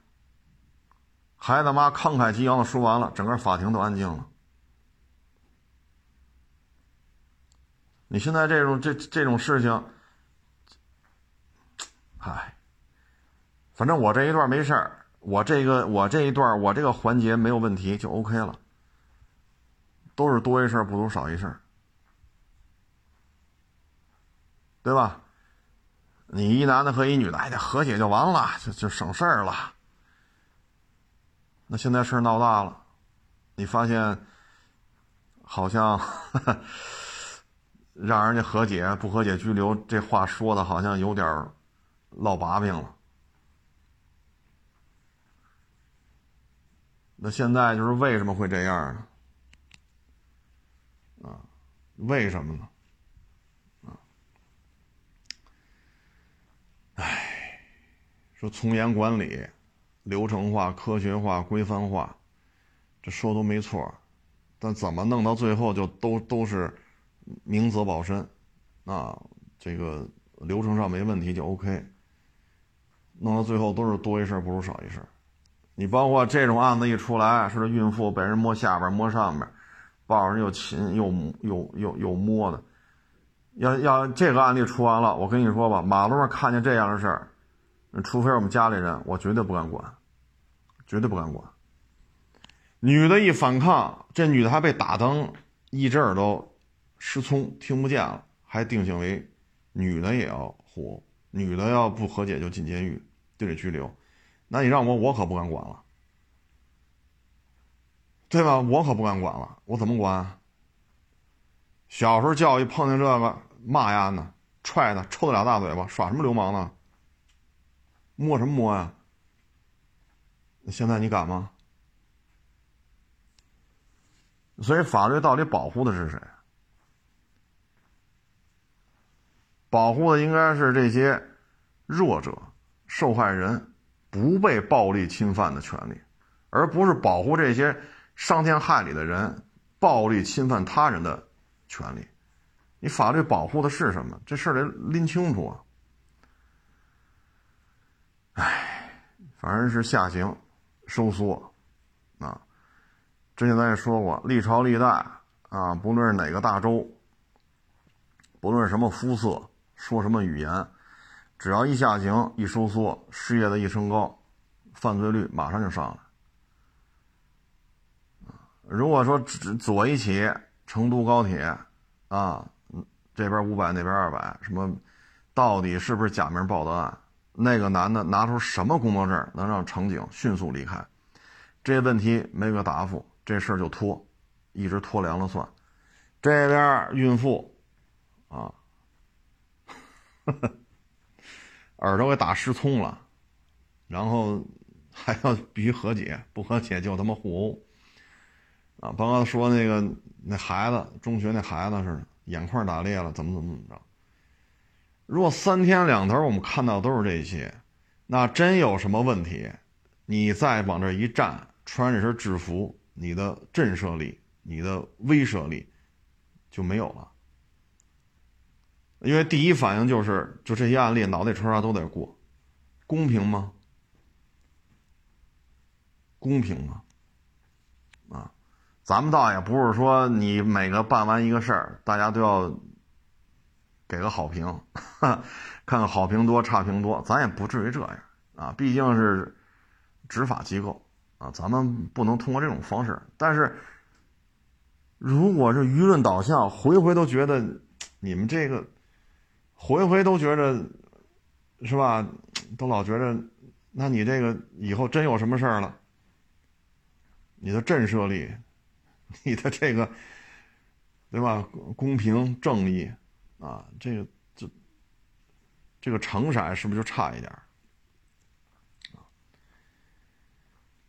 孩子妈慷慨激昂的说完了，整个法庭都安静了。你现在这种这这种事情，唉，反正我这一段没事儿，我这个我这一段我这个环节没有问题就 OK 了，都是多一事不如少一事，对吧？你一男的和一女的，哎，和解就完了，就就省事儿了。那现在事儿闹大了，你发现好像。让人家和解不和解拘留，这话说的好像有点落把柄了。那现在就是为什么会这样呢？啊，为什么呢？啊，哎，说从严管理、流程化、科学化、规范化，这说都没错，但怎么弄到最后就都都是。明哲保身，啊，这个流程上没问题就 OK。弄到最后都是多一事不如少一事。你包括这种案子一出来，说这孕妇被人摸下边、摸上边，抱着又亲又又又又摸的，要要这个案例出完了，我跟你说吧，马路上看见这样的事儿，除非我们家里人，我绝对不敢管，绝对不敢管。女的一反抗，这女的还被打灯，一只耳朵。失聪听不见了，还定性为女的也要活，女的要不和解就进监狱，就得拘留。那你让我，我可不敢管了，对吧？我可不敢管了，我怎么管？小时候教育碰见这个骂呀呢，踹他，抽他俩大嘴巴，耍什么流氓呢？摸什么摸呀？现在你敢吗？所以法律到底保护的是谁？保护的应该是这些弱者、受害人不被暴力侵犯的权利，而不是保护这些伤天害理的人暴力侵犯他人的权利。你法律保护的是什么？这事儿得拎清楚啊！哎，反正是下行收缩啊。之前咱也说过，历朝历代啊，不论是哪个大洲，不论什么肤色。说什么语言，只要一下行一收缩，失业的一升高，犯罪率马上就上来。如果说只左一起成都高铁，啊，这边五百那边二百，什么，到底是不是假名报的案？那个男的拿出什么工作证能让乘警迅速离开？这问题没个答复，这事儿就拖，一直拖凉了算。这边孕妇，啊。耳朵给打失聪了，然后还要必须和解，不和解就他妈互殴啊！刚刚说那个那孩子，中学那孩子似的，眼眶打裂了，怎么怎么怎么着？如果三天两头我们看到都是这些，那真有什么问题，你再往这一站，穿这身制服，你的震慑力、你的威慑力就没有了。因为第一反应就是，就这些案例，脑袋抽啥都得过，公平吗？公平吗？啊，咱们倒也不是说你每个办完一个事儿，大家都要给个好评，看 看好评多差评多，咱也不至于这样啊，毕竟是执法机构啊，咱们不能通过这种方式。但是如果是舆论导向，回回都觉得你们这个，回回都觉着，是吧？都老觉着，那你这个以后真有什么事儿了，你的震慑力，你的这个，对吧？公平正义啊，这个这这个成色是不是就差一点？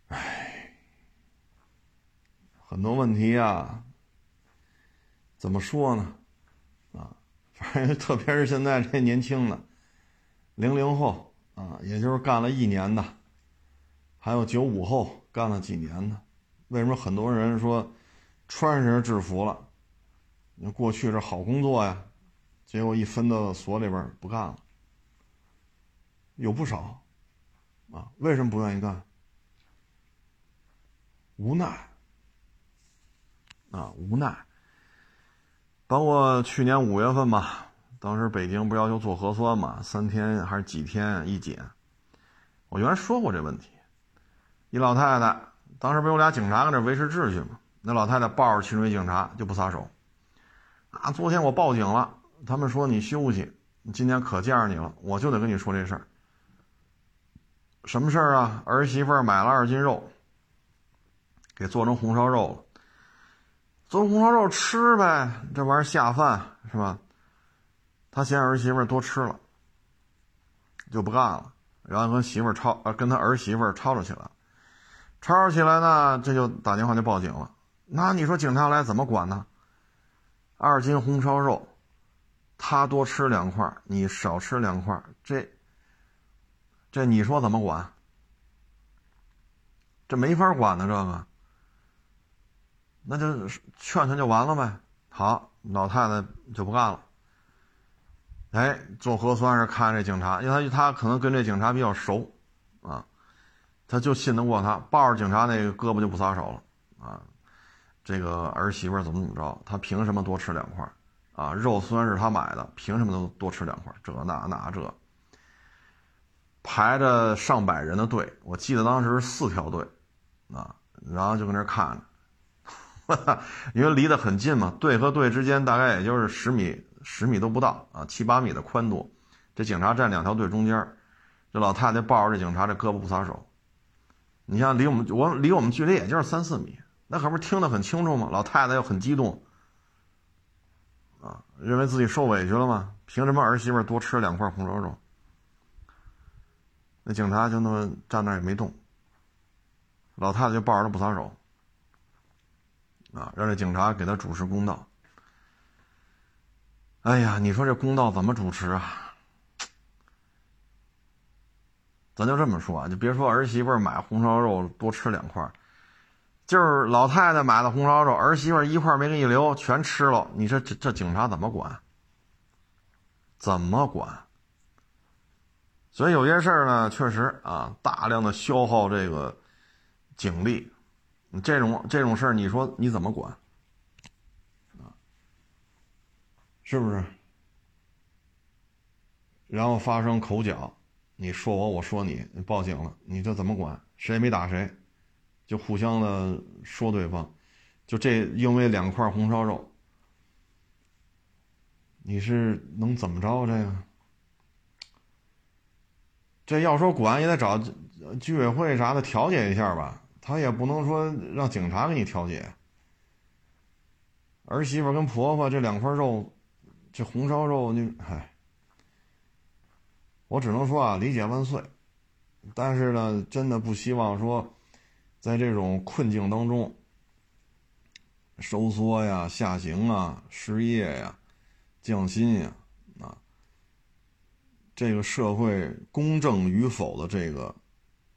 唉，很多问题啊。怎么说呢？啊，反正特别是现在这年轻的零零后啊，也就是干了一年的，还有九五后干了几年的，为什么很多人说穿上制服了？那过去是好工作呀，结果一分到所里边不干了，有不少啊。为什么不愿意干？无奈啊，无奈。包括去年五月份吧，当时北京不要求做核酸嘛，三天还是几天一检？我原来说过这问题。一老太太，当时不有俩警察搁那维持秩序嘛？那老太太抱着其中一警察就不撒手。啊，昨天我报警了，他们说你休息，今天可见着你了，我就得跟你说这事儿。什么事儿啊？儿媳妇买了二斤肉，给做成红烧肉了。做红烧肉吃呗，这玩意儿下饭是吧？他嫌儿媳妇多吃了，就不干了，然后跟媳妇吵，跟他儿媳妇吵吵起来，吵吵起来呢，这就打电话就报警了。那你说警察来怎么管呢？二斤红烧肉，他多吃两块，你少吃两块，这这你说怎么管？这没法管呢，这个。那就劝劝就完了呗。好，老太太就不干了。哎，做核酸时看这警察，因为他他可能跟这警察比较熟，啊，他就信得过他，抱着警察那个胳膊就不撒手了啊。这个儿媳妇怎么怎么着，他凭什么多吃两块啊？肉虽然是他买的，凭什么都多吃两块？这那那这，排着上百人的队，我记得当时四条队，啊，然后就跟那看着。因为离得很近嘛，队和队之间大概也就是十米，十米都不到啊，七八米的宽度。这警察站两条队中间，这老太太抱着这警察，这胳膊不撒手。你像离我们我离我们距离也就是三四米，那可不是听得很清楚吗？老太太又很激动，认为自己受委屈了吗？凭什么儿媳妇多吃两块红烧肉？那警察就那么站那也没动，老太太就抱着他不撒手。啊，让这警察给他主持公道。哎呀，你说这公道怎么主持啊？咱就这么说啊，就别说儿媳妇买红烧肉多吃两块，就是老太太买的红烧肉，儿媳妇一块没给你留，全吃了，你说这这警察怎么管？怎么管？所以有些事儿呢，确实啊，大量的消耗这个警力。这种这种事儿，你说你怎么管？是不是？然后发生口角，你说我，我说你，你报警了，你这怎么管？谁也没打谁，就互相的说对方，就这因为两块红烧肉，你是能怎么着？这个，这要说管也得找居委会啥的调解一下吧。他也不能说让警察给你调解。儿媳妇跟婆婆这两块肉，这红烧肉，你唉，我只能说啊，理解万岁。但是呢，真的不希望说，在这种困境当中，收缩呀、下行啊、失业呀、降薪呀，啊，这个社会公正与否的这个。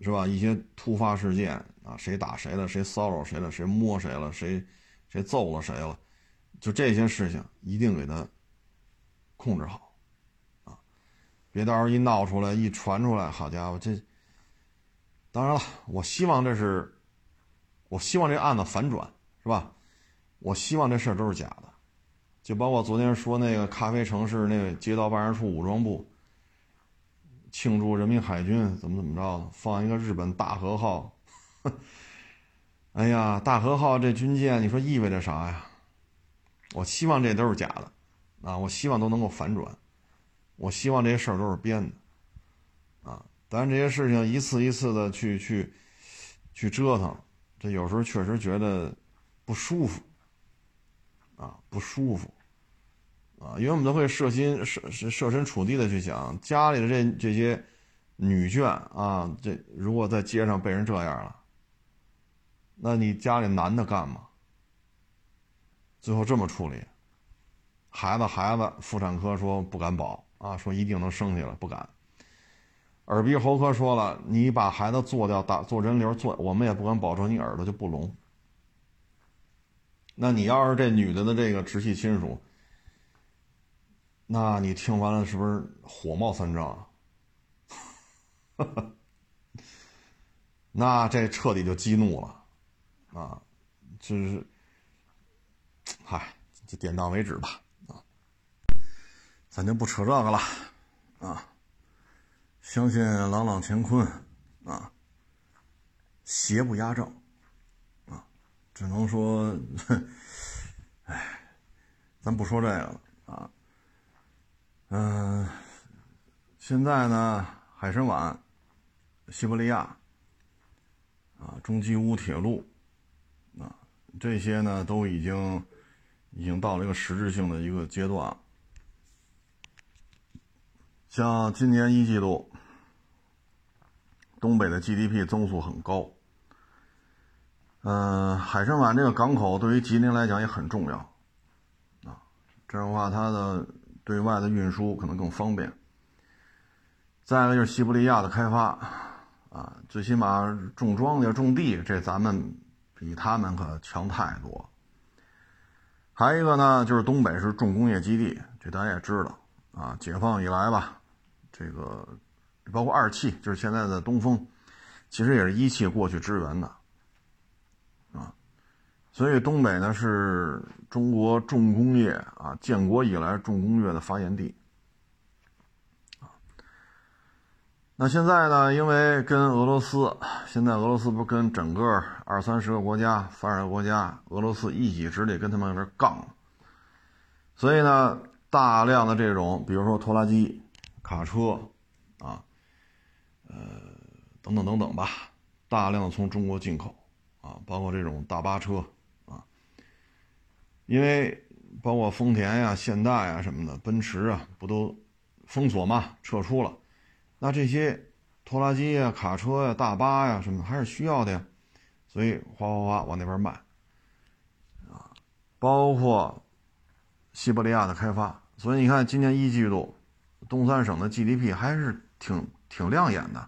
是吧？一些突发事件啊，谁打谁了，谁骚扰谁了，谁摸谁了，谁谁揍了谁了，就这些事情一定给他控制好啊！别到时候一闹出来，一传出来，好家伙，这当然了，我希望这是，我希望这案子反转，是吧？我希望这事儿都是假的，就包括昨天说那个咖啡城市那个街道办事处武装部。庆祝人民海军怎么怎么着？放一个日本大和号。哎呀，大和号这军舰，你说意味着啥呀？我希望这都是假的，啊，我希望都能够反转，我希望这些事儿都是编的，啊，当然这些事情一次一次的去去去折腾，有时候确实觉得不舒服，啊，不舒服，啊，因为我们都会设心设设身处地的去想，家里的这这些女眷啊，这如果在街上被人这样了，那你家里男的干嘛？最后这么处理，孩子孩子，妇产科说不敢保啊，说一定能生下来，不敢。耳鼻喉科说了，你把孩子做掉，打做人流做，我们也不敢保证你耳朵就不聋。那你要是这女的的这个直系亲属，那你听完了是不是火冒三丈？那这彻底就激怒了，啊，就是。嗨，就点到为止吧，啊，咱就不扯这个了，啊，相信朗朗乾坤，啊，邪不压正，啊，只能说，哎，咱不说这个了，啊，嗯，现在呢，海参崴、西伯利亚，啊，中基乌铁路，啊，这些呢都已经。已经到了一个实质性的一个阶段。像今年一季度，东北的 GDP 增速很高。嗯，海参崴这个港口对于吉林来讲也很重要，啊，这样的话它的对外的运输可能更方便。再一个就是西伯利亚的开发，啊，最起码种庄稼、种地，这咱们比他们可强太多。还有一个呢，就是东北是重工业基地，这大家也知道啊。解放以来吧，这个包括二汽，就是现在的东风，其实也是一汽过去支援的啊。所以东北呢是中国重工业啊，建国以来重工业的发源地。那现在呢？因为跟俄罗斯，现在俄罗斯不跟整个二三十个国家、发展国家，俄罗斯一己之力跟他们这杠，所以呢，大量的这种，比如说拖拉机、卡车，啊，呃，等等等等吧，大量的从中国进口，啊，包括这种大巴车，啊，因为包括丰田呀、现代呀什么的，奔驰啊，不都封锁嘛，撤出了。那这些拖拉机呀、卡车呀、大巴呀什么还是需要的呀，所以哗哗哗往那边卖，啊，包括西伯利亚的开发，所以你看今年一季度东三省的 GDP 还是挺挺亮眼的，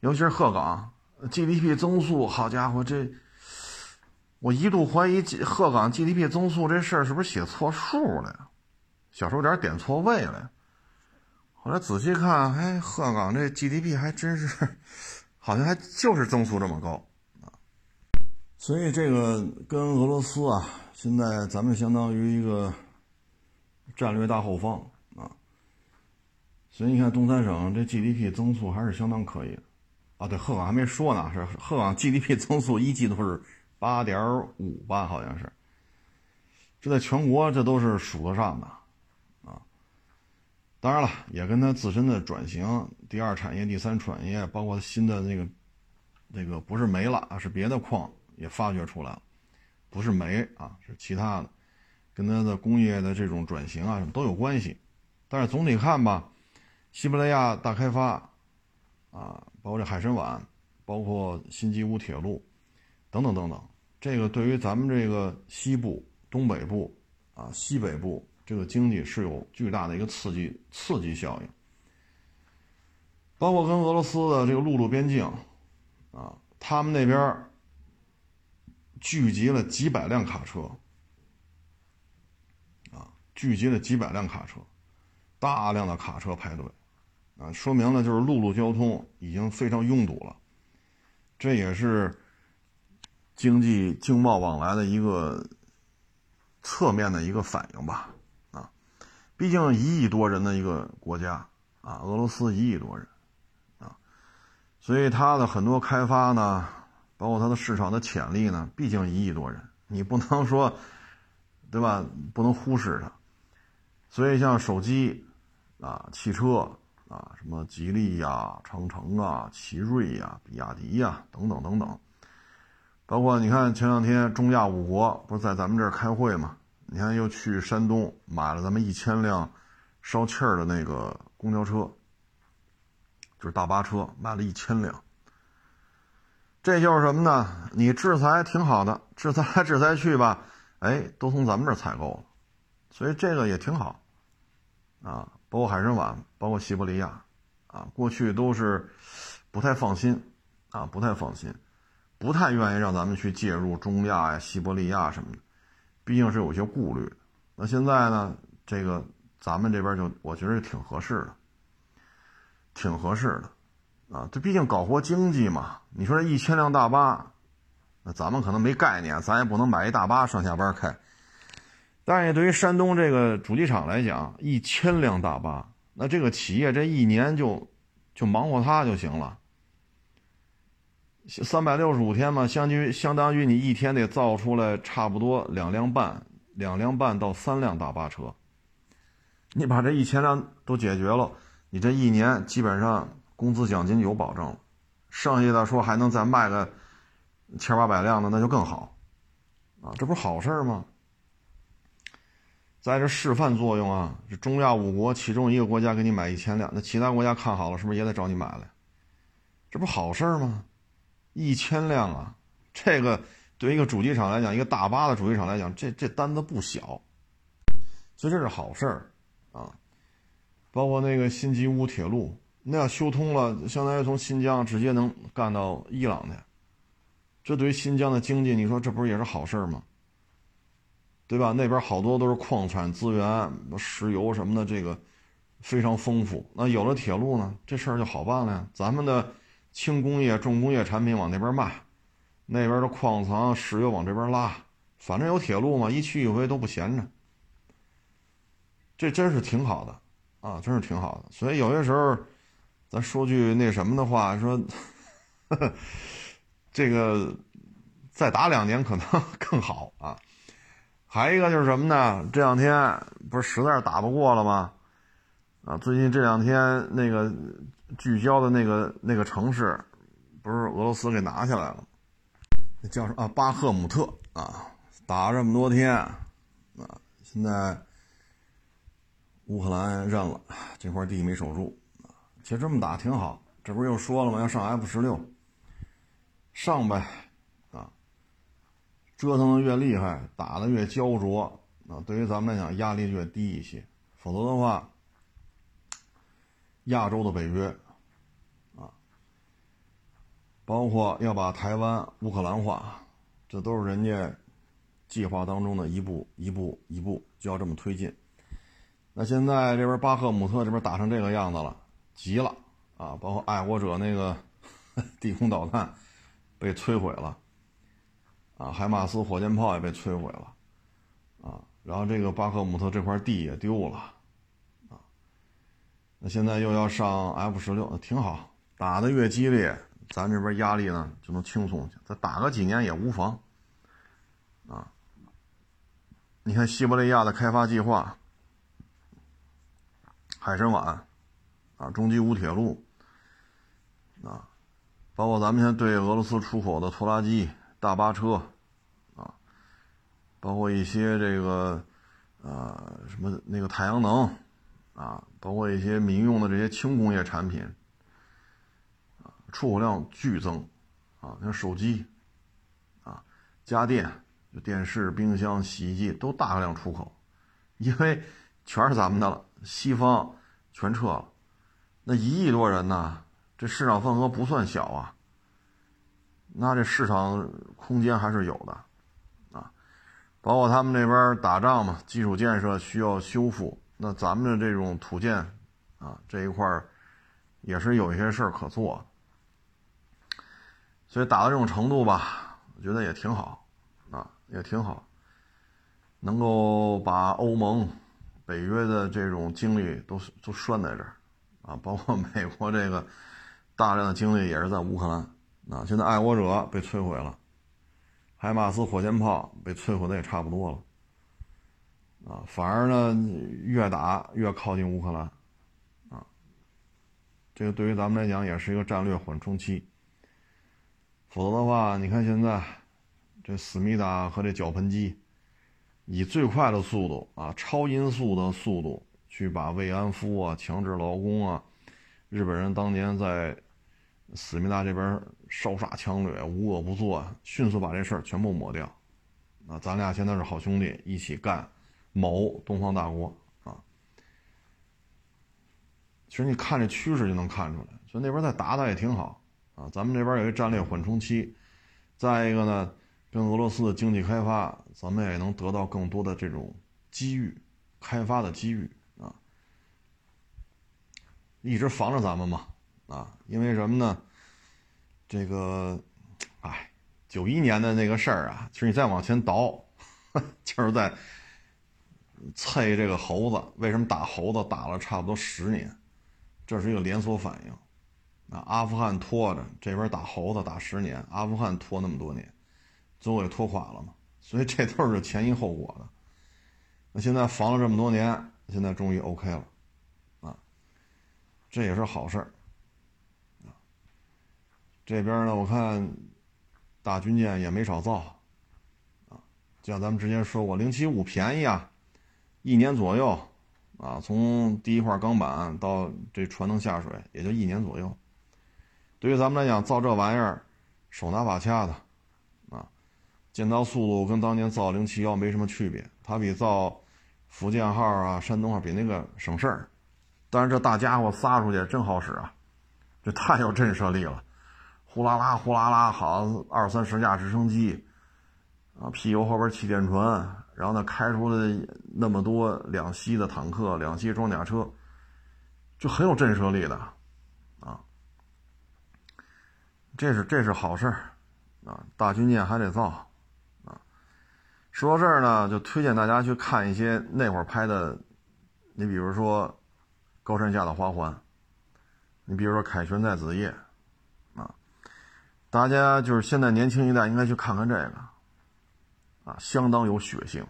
尤其是鹤岗 GDP 增速，好家伙，这我一度怀疑鹤岗 GDP 增速这事儿是不是写错数了呀？小时候点点错位了呀？后来仔细看，哎，鹤岗这 GDP 还真是，好像还就是增速这么高啊。所以这个跟俄罗斯啊，现在咱们相当于一个战略大后方。所以你看东三省这 GDP 增速还是相当可以的啊。对，鹤岗还没说呢，是鹤岗 GDP 增速一季度是八点五吧，好像是。这在全国这都是数得上的啊。当然了，也跟它自身的转型、第二产业、第三产业，包括新的那个那个不是煤了啊，是别的矿也发掘出来了，不是煤啊，是其他的，跟它的工业的这种转型啊什么都有关系。但是总体看吧，西伯利亚大开发啊，包括这海参崴，包括新吉乌铁路等等等等，这个对于咱们这个西部、东北部啊、西北部。这个经济是有巨大的一个刺激刺激效应，包括跟俄罗斯的这个陆路边境，啊，他们那边聚集了几百辆卡车，啊，聚集了几百辆卡车，大量的卡车排队，啊，说明了就是陆路交通已经非常拥堵了，这也是经济经贸往来的一个侧面的一个反应吧。啊毕竟一亿多人的一个国家啊，俄罗斯一亿多人啊，所以它的很多开发呢，包括它的市场的潜力呢，毕竟一亿多人，你不能说对吧？不能忽视它。所以像手机啊、汽车啊，什么吉利呀、长城啊、奇瑞呀、比亚迪呀等等等等，包括你看前两天中亚五国不是在咱们这儿开会嘛？你看又去山东买了咱们一千辆烧气儿的那个公交车，就是大巴车，买了一千辆。这就是什么呢？你制裁挺好的，制裁来制裁去吧，哎，都从咱们这儿采购了，所以这个也挺好。啊，包括海参崴，包括西伯利亚，啊，过去都是不太放心，啊，不太放心，不太愿意让咱们去介入中亚呀、西伯利亚什么的，毕竟是有些顾虑。那现在呢，这个咱们这边就我觉得挺合适的，挺合适的，啊，这毕竟搞活经济嘛。你说这一千辆大巴，那咱们可能没概念，咱也不能买一大巴上下班开。但是对于山东这个主机厂来讲，一千辆大巴，那这个企业这一年就就忙活它就行了。三百六十五天嘛，相当于相当于你一天得造出来差不多两辆半、两辆半到三辆大巴车。你把这一千辆都解决了，你这一年基本上工资奖金有保证了，剩下的说还能再卖个千八百辆的，那就更好啊，这不是好事吗？在这示范作用啊！这中亚五国其中一个国家给你买一千辆，那其他国家看好了，是不是也得找你买来？这不好事吗？一千辆啊！这个对于一个主机厂来讲，一个大巴的主机厂来讲，这这单子不小，所以这是好事儿啊！包括那个新吉乌铁路，那要修通了，相当于从新疆直接能干到伊朗去，这对于新疆的经济，你说这不是也是好事吗？对吧？那边好多都是矿产资源，石油什么的，这个非常丰富。那有了铁路呢，这事儿就好办了呀。咱们的轻工业、重工业产品往那边卖，那边的矿藏、石油往这边拉，反正有铁路嘛，一去一回都不闲着。这真是挺好的啊，真是挺好的。所以有些时候，咱说句那什么的话，说呵呵 这个再打两年可能 更好啊。还一个就是什么呢？这两天不是实在是打不过了吗？啊，最近这两天那个聚焦的那个那个城市，不是俄罗斯给拿下来了？那叫什么啊？巴赫姆特啊，打了这么多天啊，现在乌克兰认了这块地没守住啊。其实这么打挺好，这不是又说了吗？要上 F 十六，上呗。折腾的越厉害，打的越焦灼，啊，对于咱们来讲压力越低一些。否则的话，亚洲的北约，啊，包括要把台湾乌克兰化，这都是人家计划当中的一步一步一步就要这么推进。那现在这边巴赫姆特这边打成这个样子了，急了啊！包括爱国者那个 地空导弹被摧毁了。啊，海马斯火箭炮也被摧毁了，啊，然后这个巴赫姆特这块地也丢了，啊，那现在又要上 F 十六，挺好，打的越激烈，咱这边压力呢就能轻松些，再打个几年也无妨，啊，你看西伯利亚的开发计划，海参崴，啊，中吉乌铁路，啊，包括咱们现在对俄罗斯出口的拖拉机。大巴车，啊，包括一些这个，呃，什么那个太阳能，啊，包括一些民用的这些轻工业产品，啊，出口量剧增，啊，像手机，啊，家电，就电视、冰箱、洗衣机都大量出口，因为全是咱们的了，西方全撤了，那一亿多人呢，这市场份额不算小啊。那这市场空间还是有的，啊，包括他们那边打仗嘛，基础建设需要修复，那咱们的这种土建，啊，这一块儿也是有一些事儿可做，所以打到这种程度吧，我觉得也挺好，啊，也挺好，能够把欧盟、北约的这种精力都都拴在这儿，啊，包括美国这个大量的精力也是在乌克兰。啊，现在爱国者被摧毁了，海马斯火箭炮被摧毁的也差不多了，啊，反而呢越打越靠近乌克兰，啊，这个对于咱们来讲也是一个战略缓冲期。否则的话，你看现在这思密达和这绞盆机，以最快的速度啊，超音速的速度去把慰安妇啊、强制劳工啊，日本人当年在思密达这边烧杀抢掠、无恶不作，迅速把这事儿全部抹掉。啊，咱俩现在是好兄弟，一起干谋东方大国啊！其实你看这趋势就能看出来，就那边再打打也挺好啊。咱们这边有一战略缓冲期，再一个呢，跟俄罗斯的经济开发，咱们也能得到更多的这种机遇，开发的机遇啊，一直防着咱们嘛啊，因为什么呢？这个，哎。九一年的那个事儿啊，其实你再往前倒，就是在催这个猴子。为什么打猴子打了差不多十年？这是一个连锁反应。啊，阿富汗拖着这边打猴子打十年，阿富汗拖那么多年，最后给拖垮了嘛。所以这都是前因后果的。那现在防了这么多年，现在终于 OK 了，啊，这也是好事儿。这边呢，我看。大军舰也没少造，啊，就像咱们之前说过，零七五便宜啊，一年左右，啊，从第一块钢板到这船能下水，也就一年左右。对于咱们来讲，造这玩意儿手拿把掐的，啊，建造速度跟当年造零七幺没什么区别，它比造福建号啊、山东号比那个省事儿。但是这大家伙撒出去真好使啊，这太有震慑力了。呼啦啦，呼啦啦，好二三十架直升机，啊，屁股后边气垫船，然后呢，开出了那么多两栖的坦克、两栖装甲车，就很有震慑力的，啊，这是这是好事儿，啊，大军舰还得造，啊，说到这儿呢，就推荐大家去看一些那会儿拍的，你比如说高山下的花环，你比如说凯旋在子夜。啊大家就是现在年轻一代应该去看看这个，啊，相当有血性，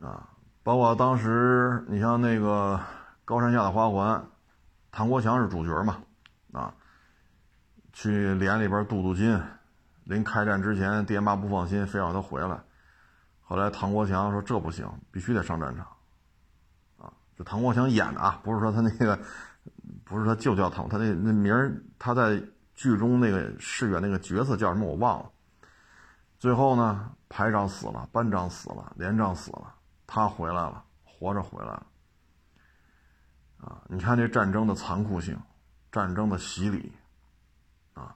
啊，包括当时你像那个高山下的花环，唐国强是主角嘛，啊，去连里边镀镀金，临开战之前，爹妈不放心，非要他回来，后来唐国强说这不行，必须得上战场，啊，这唐国强演的啊，不是说他那个，不是他就叫唐，他那那名儿他在。剧中那个饰演那个角色叫什么我忘了。最后呢，排长死了，班长死了，连长死了，他回来了，活着回来了。啊，你看这战争的残酷性，战争的洗礼，啊，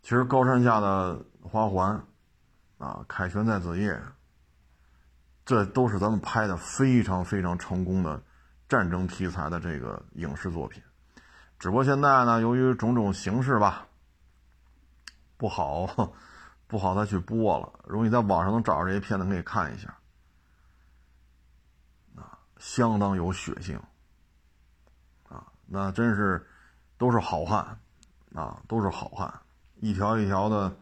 其实高山下的花环，啊，凯旋在子夜，这都是咱们拍的非常非常成功的战争题材的这个影视作品。只不过现在呢，由于种种形式吧，不好，不好再去播了。如果你在网上能找着这些片子，可以看一下，啊，相当有血性，啊，那真是都是好汉，啊，都是好汉，一条一条的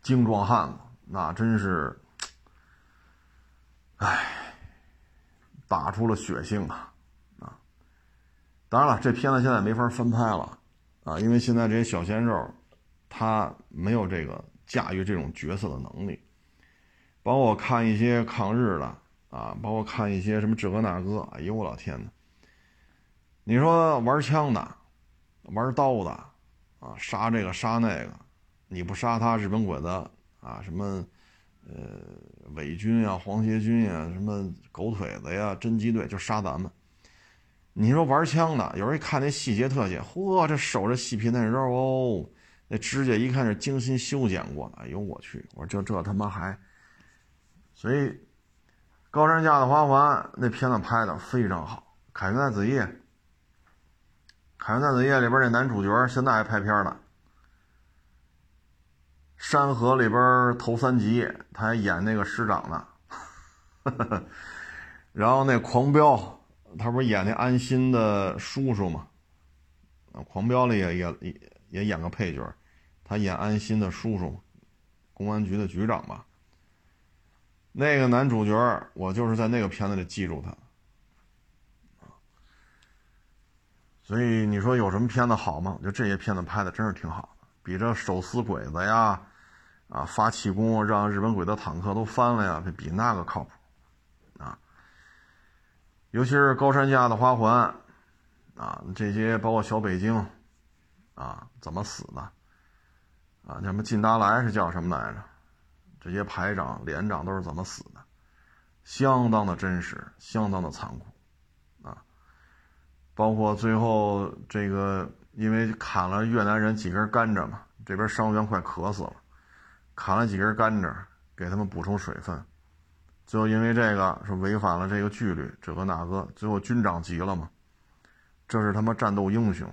精壮汉子，那真是，唉，打出了血性啊。当然了，这片子现在没法翻拍了，啊，因为现在这些小鲜肉，他没有这个驾驭这种角色的能力。包括看一些抗日的，啊，包括看一些什么这个那个，哎呦我老天呐！你说玩枪的，玩刀的，啊，杀这个杀那个，你不杀他，日本鬼子啊，什么呃伪军啊、皇协军呀、什么狗腿子呀、侦缉队，就杀咱们。你说玩枪的，有人一看那细节特写，嚯，这手这细皮嫩肉哦，那指甲一看是精心修剪过的。哎呦我去，我说这这他妈还，所以高山下的花环那片子拍的非常好。凯旋在子夜，凯旋在子夜里边那男主角现在还拍片呢。山河里边头三集他还演那个师长呢，然后那狂飙。他不是演那安心的叔叔吗？啊，狂飙里也也也也演个配角，他演安心的叔叔，公安局的局长吧。那个男主角，我就是在那个片子里记住他。所以你说有什么片子好吗？我觉得这些片子拍的真是挺好的，比这手撕鬼子呀，啊发气功让日本鬼子坦克都翻了呀，比那个靠谱，尤其是高山下的花环，啊这些包括小北京，啊怎么死的，啊什么靳达莱是叫什么来着？这些排长连长都是怎么死的？相当的真实，相当的残酷。啊包括最后这个，因为砍了越南人几根甘蔗嘛，这边伤员快渴死了，砍了几根甘蔗给他们补充水分，最后因为这个是违反了这个纪律，这个那个，最后军长急了嘛，这是他妈战斗英雄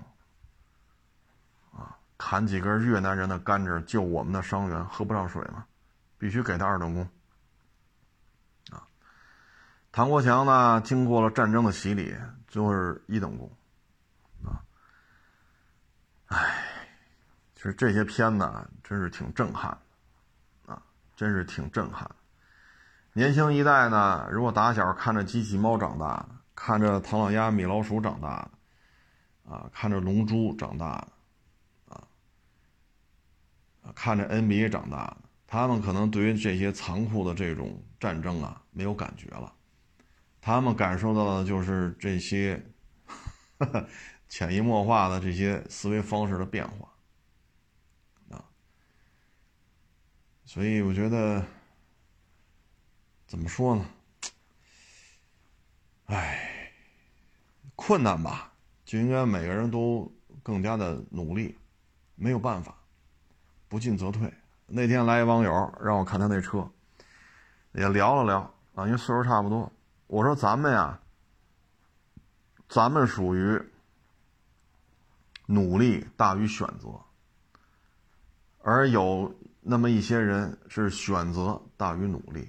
啊！砍几根越南人的甘蔗救我们的伤员，喝不上水嘛，必须给他二等功啊！唐国强呢，经过了战争的洗礼。最后是一等功，啊，唉，其实这些片子真是挺震撼，啊，真是挺震撼。年轻一代呢，如果打小看着机器猫长大，看着唐老鸭、米老鼠长大，啊，看着龙珠长大的，啊，看着 NBA 长大，他们可能对于这些残酷的这种战争啊，没有感觉了。他们感受到的就是这些 潜移默化的这些思维方式的变化啊，所以我觉得怎么说呢？哎，困难吧，就应该每个人都更加的努力，没有办法，不进则退。那天来一网友让我看他那车，也聊了聊啊，因为岁数差不多。我说咱们呀，咱们属于努力大于选择，而有那么一些人是选择大于努力，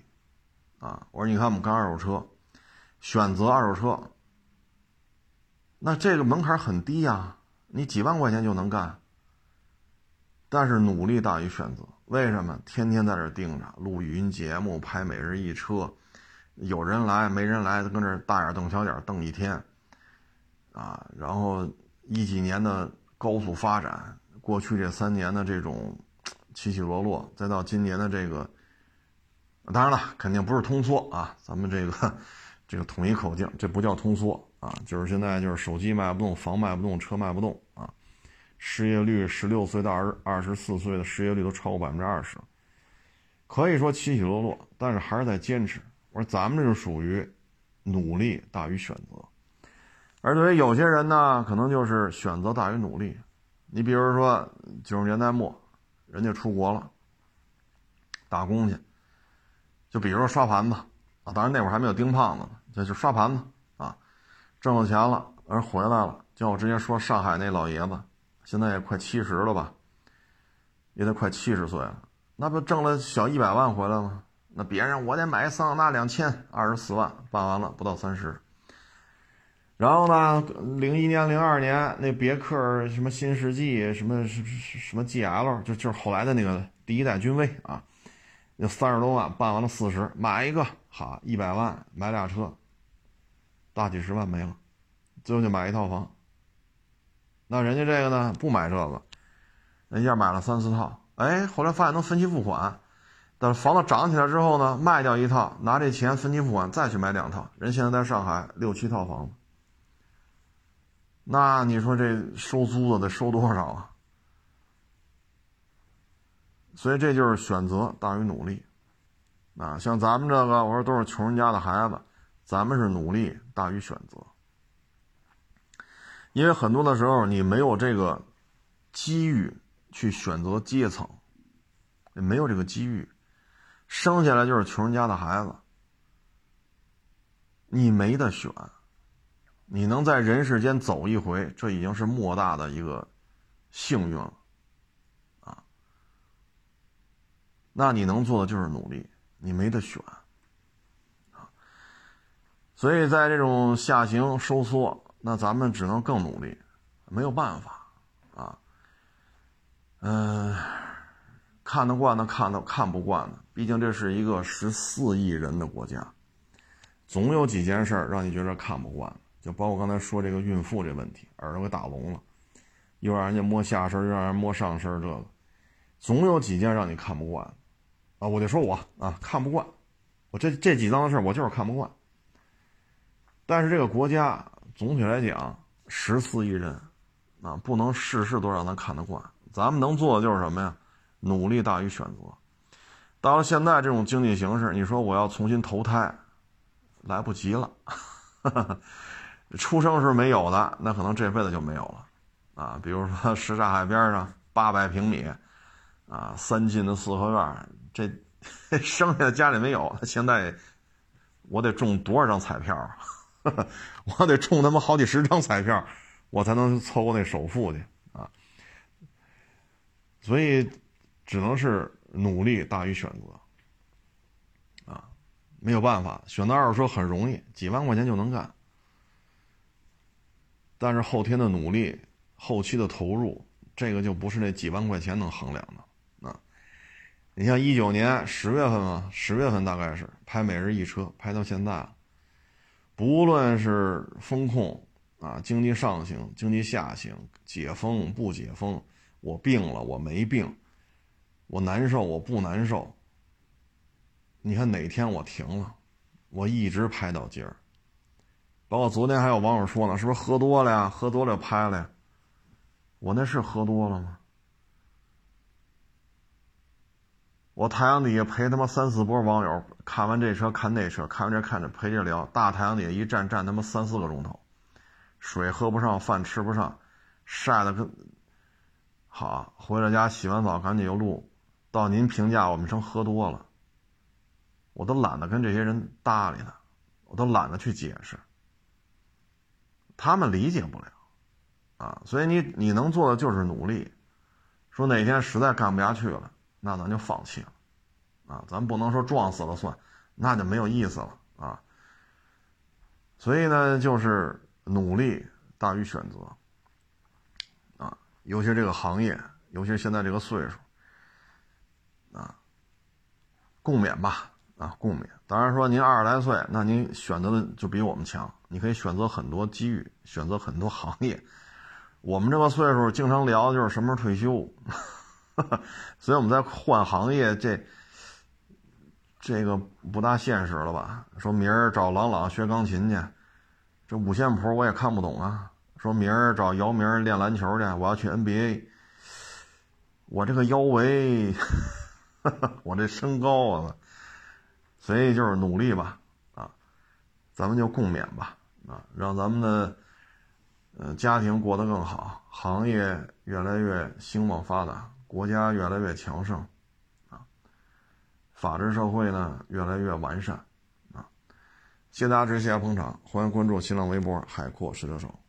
啊！我说你看我们干二手车，选择二手车，那这个门槛很低呀，你几万块钱就能干。但是努力大于选择，为什么？天天在这盯着录语音节目，拍每日一车。有人来没人来，搁那大眼瞪小眼瞪一天，啊，然后一几年的高速发展，过去这三年的这种起起落落，再到今年的这个，当然了，肯定不是通缩啊，咱们这个 这个统一口径，这不叫通缩啊，就是现在就是手机卖不动，房卖不动，车卖不动啊，失业率十六岁到二二十四岁的失业率都超过百分之二十，可以说起起落落，但是还是在坚持。我说咱们这是属于努力大于选择，而对于有些人呢，可能就是选择大于努力。你比如说九十年代末，人家出国了，打工去，就比如说刷盘子啊，当然那会儿还没有丁胖子呢，就就刷盘子啊，挣了钱了，而回来了，就我之前说上海那老爷子，现在也快七十了吧，也得快七十岁了，那不挣了小一百万回来吗？那别人我得买桑塔纳两千二十四万办完了不到三十，然后呢，零一年零二年那别克什么新世纪什么什么什么 GL 就就是后来的那个第一代君威啊，那三十多万办完了四十买一个好一百万买俩车，大几十万没了，最后就买一套房。那人家这个呢不买这个，人家买了三四套，哎，后来发现能分期付款。等房子涨起来之后呢，卖掉一套，拿这钱分期付款，再去买两套。人现在在上海六七套房子，那你说这收租的得收多少啊？所以这就是选择大于努力啊！像咱们这个，我说都是穷人家的孩子，咱们是努力大于选择，因为很多的时候你没有这个机遇去选择阶层，也没有这个机遇。生下来就是穷人家的孩子，你没得选，你能在人世间走一回，这已经是莫大的一个幸运了，啊，那你能做的就是努力，你没得选，啊，所以在这种下行收缩，那咱们只能更努力，没有办法，啊，嗯。看得惯的看的看不惯的，毕竟这是一个十四亿人的国家，总有几件事让你觉得看不惯。就包括刚才说这个孕妇这问题，耳朵给打聋了，又让人家摸下身，又让人摸上身，这个总有几件让你看不惯啊！我就说我啊看不惯，我这这几桩事我就是看不惯。但是这个国家总体来讲十四亿人啊，不能事事都让咱看得惯。咱们能做的就是什么呀？努力大于选择。到了现在这种经济形势，你说我要重新投胎，来不及了。出生时没有的，那可能这辈子就没有了，啊，比如说 什刹海边上八百平米，啊，三进的四合院，这 生下来家里没有，他现在我得中多少张彩票？我得中他妈好几十张彩票，我才能凑够那首付去啊！所以只能是努力大于选择，啊，没有办法，选择二手车很容易，几万块钱就能干。但是后天的努力，后期的投入，这个就不是那几万块钱能衡量的！你像一九年十月份嘛，十月份大概是拍每日一车，拍到现在了。不论是风控啊，经济上行、经济下行、解封不解封，我病了我没病，我难受我不难受。你看哪天我停了，我一直拍到今儿。包括昨天还有网友说呢，是不是喝多了呀？喝多了拍了呀？我那是喝多了吗？我太阳底下陪他妈三四波网友看完这车看那车，看完这看着陪着聊，大太阳底下一站站他妈三四个钟头，水喝不上，饭吃不上，晒的跟好。回了家洗完澡赶紧又录，到您评价我们成喝多了，我都懒得跟这些人搭理他，我都懒得去解释。他们理解不了，啊，所以你你能做的就是努力。说哪天实在干不下去了，那咱就放弃了，啊，咱不能说撞死了算，那就没有意思了啊。所以呢，就是努力大于选择，啊，尤其这个行业，尤其现在这个岁数，啊，共勉吧。啊，共勉。当然说您二十来岁，那您选择的就比我们强。你可以选择很多机遇，选择很多行业。我们这个岁数经常聊的就是什么时候退休，所以我们在换行业，这这个不大现实了吧？说明儿找郎朗学钢琴去，这五线谱我也看不懂啊。说明儿找姚明练篮球去，我要去 NBA，我这个腰围，我这身高啊。所以就是努力吧，啊，咱们就共勉吧，啊，让咱们的，呃，家庭过得更好，行业越来越兴旺发达，国家越来越强盛，啊，法治社会呢越来越完善，啊，谢谢大家支持，谢谢捧场，欢迎关注新浪微博海阔试车手。